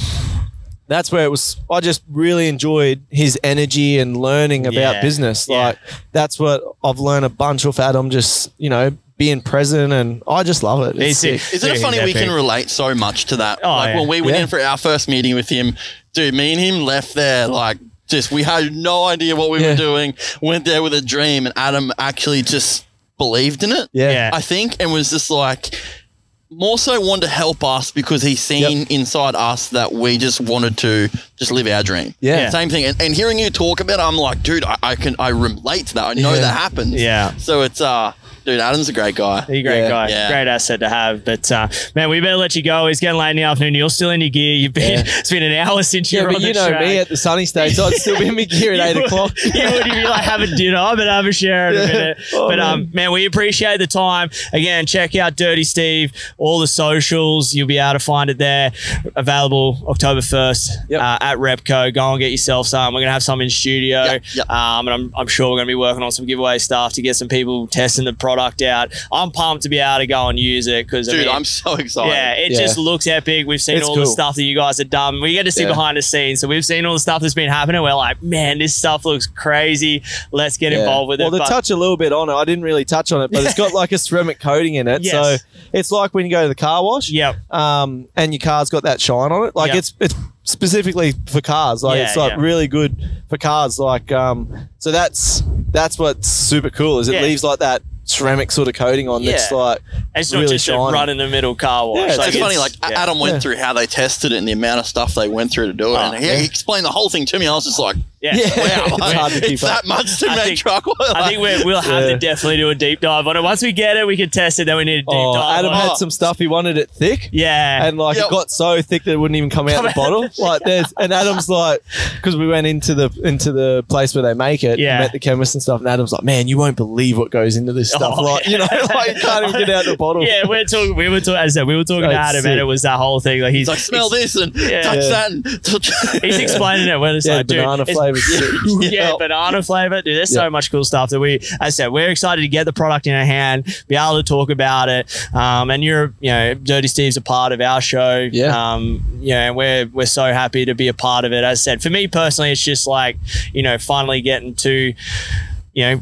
Speaker 3: that's where it was I just really enjoyed his energy and learning about
Speaker 2: Yeah.
Speaker 3: business.
Speaker 2: Yeah.
Speaker 3: Like that's what I've learned a bunch of Adam just, you know, being present and I just love it. It's
Speaker 2: sick.
Speaker 3: sick.
Speaker 4: Isn't it
Speaker 2: He's
Speaker 4: funny we can relate so much to that?
Speaker 2: Oh,
Speaker 4: like
Speaker 2: yeah.
Speaker 4: when we went
Speaker 3: Yeah.
Speaker 4: in for our first meeting with him, dude, me and him left there like just we had no idea what we
Speaker 3: Yeah.
Speaker 4: were doing. Went there with a dream, and Adam actually just believed in it.
Speaker 3: Yeah.
Speaker 2: Yeah.
Speaker 4: I think, and was just like more so wanted to help us because he's seen
Speaker 3: Yep.
Speaker 4: inside us that we just wanted to just live our dream.
Speaker 3: Yeah.
Speaker 2: Yeah.
Speaker 4: Same thing. And, and hearing you talk about it, I'm like, dude, I, I can I relate to that. I know
Speaker 3: Yeah.
Speaker 4: that happens.
Speaker 2: Yeah.
Speaker 4: So it's uh Dude, Adam's a great guy.
Speaker 2: He's a great
Speaker 3: Yeah.
Speaker 2: guy,
Speaker 4: Yeah.
Speaker 2: great asset to have. But uh, man, we better let you go. It's getting late in the afternoon. You're still in your gear. You've been. It's been an hour since you
Speaker 3: Yeah,
Speaker 2: were
Speaker 3: but
Speaker 2: on
Speaker 3: you
Speaker 2: the
Speaker 3: know
Speaker 2: track.
Speaker 3: me at the sunny stage. I'd still be in my gear at eight
Speaker 2: You
Speaker 3: o'clock.
Speaker 2: would- you would be like having dinner. I'm gonna have a share in a
Speaker 3: Yeah.
Speaker 2: minute.
Speaker 3: Oh,
Speaker 2: but um,
Speaker 3: man.
Speaker 2: man, we appreciate the time. Again, check out Dirty Steve, all the socials. You'll be able to find it there. Available October first
Speaker 3: Yep.
Speaker 2: uh, at Repco. Go and get yourself some. We're gonna have some in studio.
Speaker 4: Yep, yep.
Speaker 2: Um, and I'm, I'm sure we're gonna be working on some giveaway stuff to get some people testing the product out. I'm pumped to be able to go and use it because
Speaker 4: Dude,
Speaker 2: I mean,
Speaker 4: I'm so excited.
Speaker 2: yeah, it
Speaker 3: Yeah.
Speaker 2: just looks epic. We've seen
Speaker 3: It's
Speaker 2: all the stuff that you guys have done. We get to see
Speaker 3: Yeah.
Speaker 2: behind the scenes. So we've seen all the stuff that's been happening. We're like, man, this stuff looks crazy. Let's get
Speaker 3: Yeah.
Speaker 2: involved with
Speaker 3: well,
Speaker 2: it.
Speaker 3: Well,
Speaker 2: to
Speaker 3: touch a little bit on it, I didn't really touch on it, but it's got like a ceramic coating in it.
Speaker 2: Yes.
Speaker 3: So it's like when you go to the car wash,
Speaker 2: Yep.
Speaker 3: um, and your car's got that shine on it. Like
Speaker 2: Yeah.
Speaker 3: it's it's specifically for cars. Like
Speaker 2: Yeah,
Speaker 3: it's like
Speaker 2: yeah.
Speaker 3: really good for cars. Like um, so that's that's what's super cool is it
Speaker 2: Yeah.
Speaker 3: leaves like that ceramic sort of coating on. That's like
Speaker 2: It's not
Speaker 3: really
Speaker 2: just a run in the middle car wash.
Speaker 3: Yeah, it's
Speaker 4: It's, funny, like
Speaker 2: yeah.
Speaker 4: Adam went
Speaker 3: Yeah.
Speaker 4: through how they tested it and the amount of stuff they went through to do it,
Speaker 2: Oh,
Speaker 4: and he,
Speaker 3: yeah.
Speaker 4: he explained the whole thing to me. I was just like,
Speaker 2: Yeah.
Speaker 3: Yeah.
Speaker 4: "Wow,
Speaker 3: It's hard to keep
Speaker 4: it's
Speaker 3: up.
Speaker 4: that much to
Speaker 2: I
Speaker 4: make
Speaker 2: think-
Speaker 4: truck oil."
Speaker 2: I think we're, we'll have
Speaker 3: Yeah.
Speaker 2: to definitely do a deep dive on it. Once we get it, we can test it. Then we need a deep
Speaker 3: oh,
Speaker 2: dive.
Speaker 3: Adam
Speaker 2: on it.
Speaker 3: had some stuff he wanted it thick.
Speaker 2: yeah.
Speaker 3: and like
Speaker 4: Yep.
Speaker 3: it got so thick that it wouldn't even come out
Speaker 2: Come
Speaker 3: the bottle. Like there's and Adam's like because we went into the into the place where they make it,
Speaker 2: Yeah.
Speaker 3: met the chemist and stuff, and Adam's like, Man, you won't believe what goes into this stuff.
Speaker 2: Oh,
Speaker 3: like,
Speaker 2: yeah.
Speaker 3: you know, like you can't even get out the bottle.
Speaker 2: yeah, we're talking. We were talking. As I said, we were talking
Speaker 3: Oh,
Speaker 2: to Adam,
Speaker 3: sick.
Speaker 2: and it was that whole thing. Like he's
Speaker 4: He's like, "Smell this and
Speaker 2: Yeah.
Speaker 4: touch
Speaker 3: Yeah.
Speaker 4: that." And touch
Speaker 2: He's explaining it when it's
Speaker 3: Yeah,
Speaker 2: like,
Speaker 3: banana
Speaker 2: it's- yeah, yeah, banana flavor. Dude, there's so much cool stuff that we, as I said, we're excited to get the product in our hand, be able to talk about it. Um, and you're, you know, Dirty Steve's a part of our show.
Speaker 3: Yeah.
Speaker 2: Um, you know, and we're we're so happy to be a part of it. As I said, for me personally, it's just like, you know, finally getting to, you know.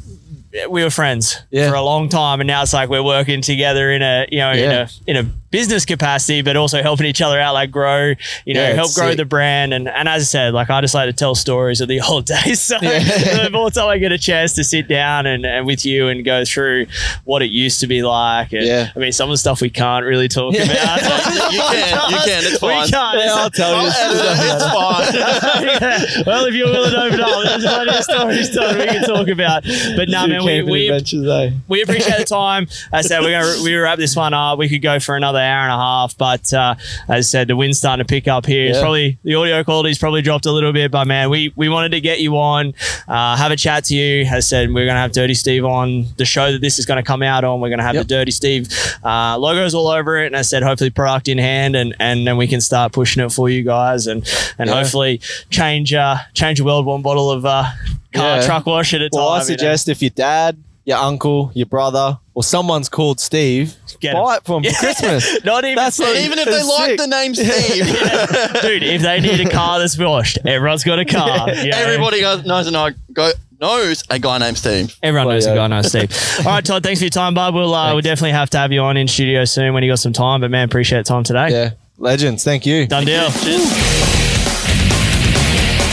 Speaker 2: We were friends
Speaker 3: Yeah.
Speaker 2: for a long time, and now it's like we're working together in a, you know, in a in a business capacity, but also helping each other out, like grow, you know,
Speaker 3: Yeah,
Speaker 2: help grow
Speaker 3: sick.
Speaker 2: the brand. And, and as I said, like I just like to tell stories of the old days. So
Speaker 3: Yeah.
Speaker 2: the more time I get a chance to sit down and, and with you and go through what it used to be like. And
Speaker 3: Yeah.
Speaker 2: I mean, some of the stuff we can't really talk
Speaker 3: Yeah.
Speaker 2: about.
Speaker 4: you can, you can. It's fine.
Speaker 2: we can't.
Speaker 3: Yeah, I'll tell you.
Speaker 4: It's fine.
Speaker 2: Yeah. Well, if you're willing to open up, there's plenty of stories to, we can talk about. But no, man, we, we, we appreciate the time. As I said, we're gonna we wrap this one up. We could go for another hour and a half, but uh, as I said, the wind's starting to pick up here. It's probably the audio quality's probably dropped a little bit, but man, we we wanted to get you on, uh, have a chat to you. As I said, we're gonna have Dirty Steve on the show that this is gonna come out on. We're gonna have
Speaker 3: Yep.
Speaker 2: the Dirty Steve uh, logos all over it, and I said, hopefully product in hand, and and then we can start pushing it for you guys, and and
Speaker 3: Yeah.
Speaker 2: hopefully change uh, change the world one bottle of uh, car
Speaker 3: Yeah.
Speaker 2: truck wash at a time.
Speaker 3: Well, I
Speaker 2: you know?
Speaker 3: suggest if your dad, your uncle, your brother, or someone's called Steve,
Speaker 2: Get
Speaker 3: buy it for him for Christmas.
Speaker 2: Not even
Speaker 3: That's like-
Speaker 4: Even if they
Speaker 3: It's
Speaker 4: like the name Steve,
Speaker 2: Dude, if they need a car that's washed, everyone's got a car. you know?
Speaker 4: everybody goes, knows and I go knows a guy named Steve.
Speaker 2: Everyone knows
Speaker 3: Well,
Speaker 2: a guy named Steve. All right, Todd, thanks for your time, bud. We'll, uh, we'll definitely have to have you on in studio soon when you got some time. But man, appreciate the time today.
Speaker 3: yeah, legends. Thank you.
Speaker 2: Done deal.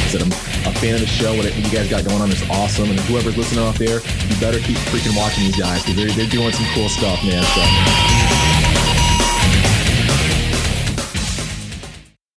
Speaker 5: said I'm a fan of the show. What you guys got going on is awesome. And whoever's listening out there, you better keep freaking watching these guys because they're, they're doing some cool stuff, man. So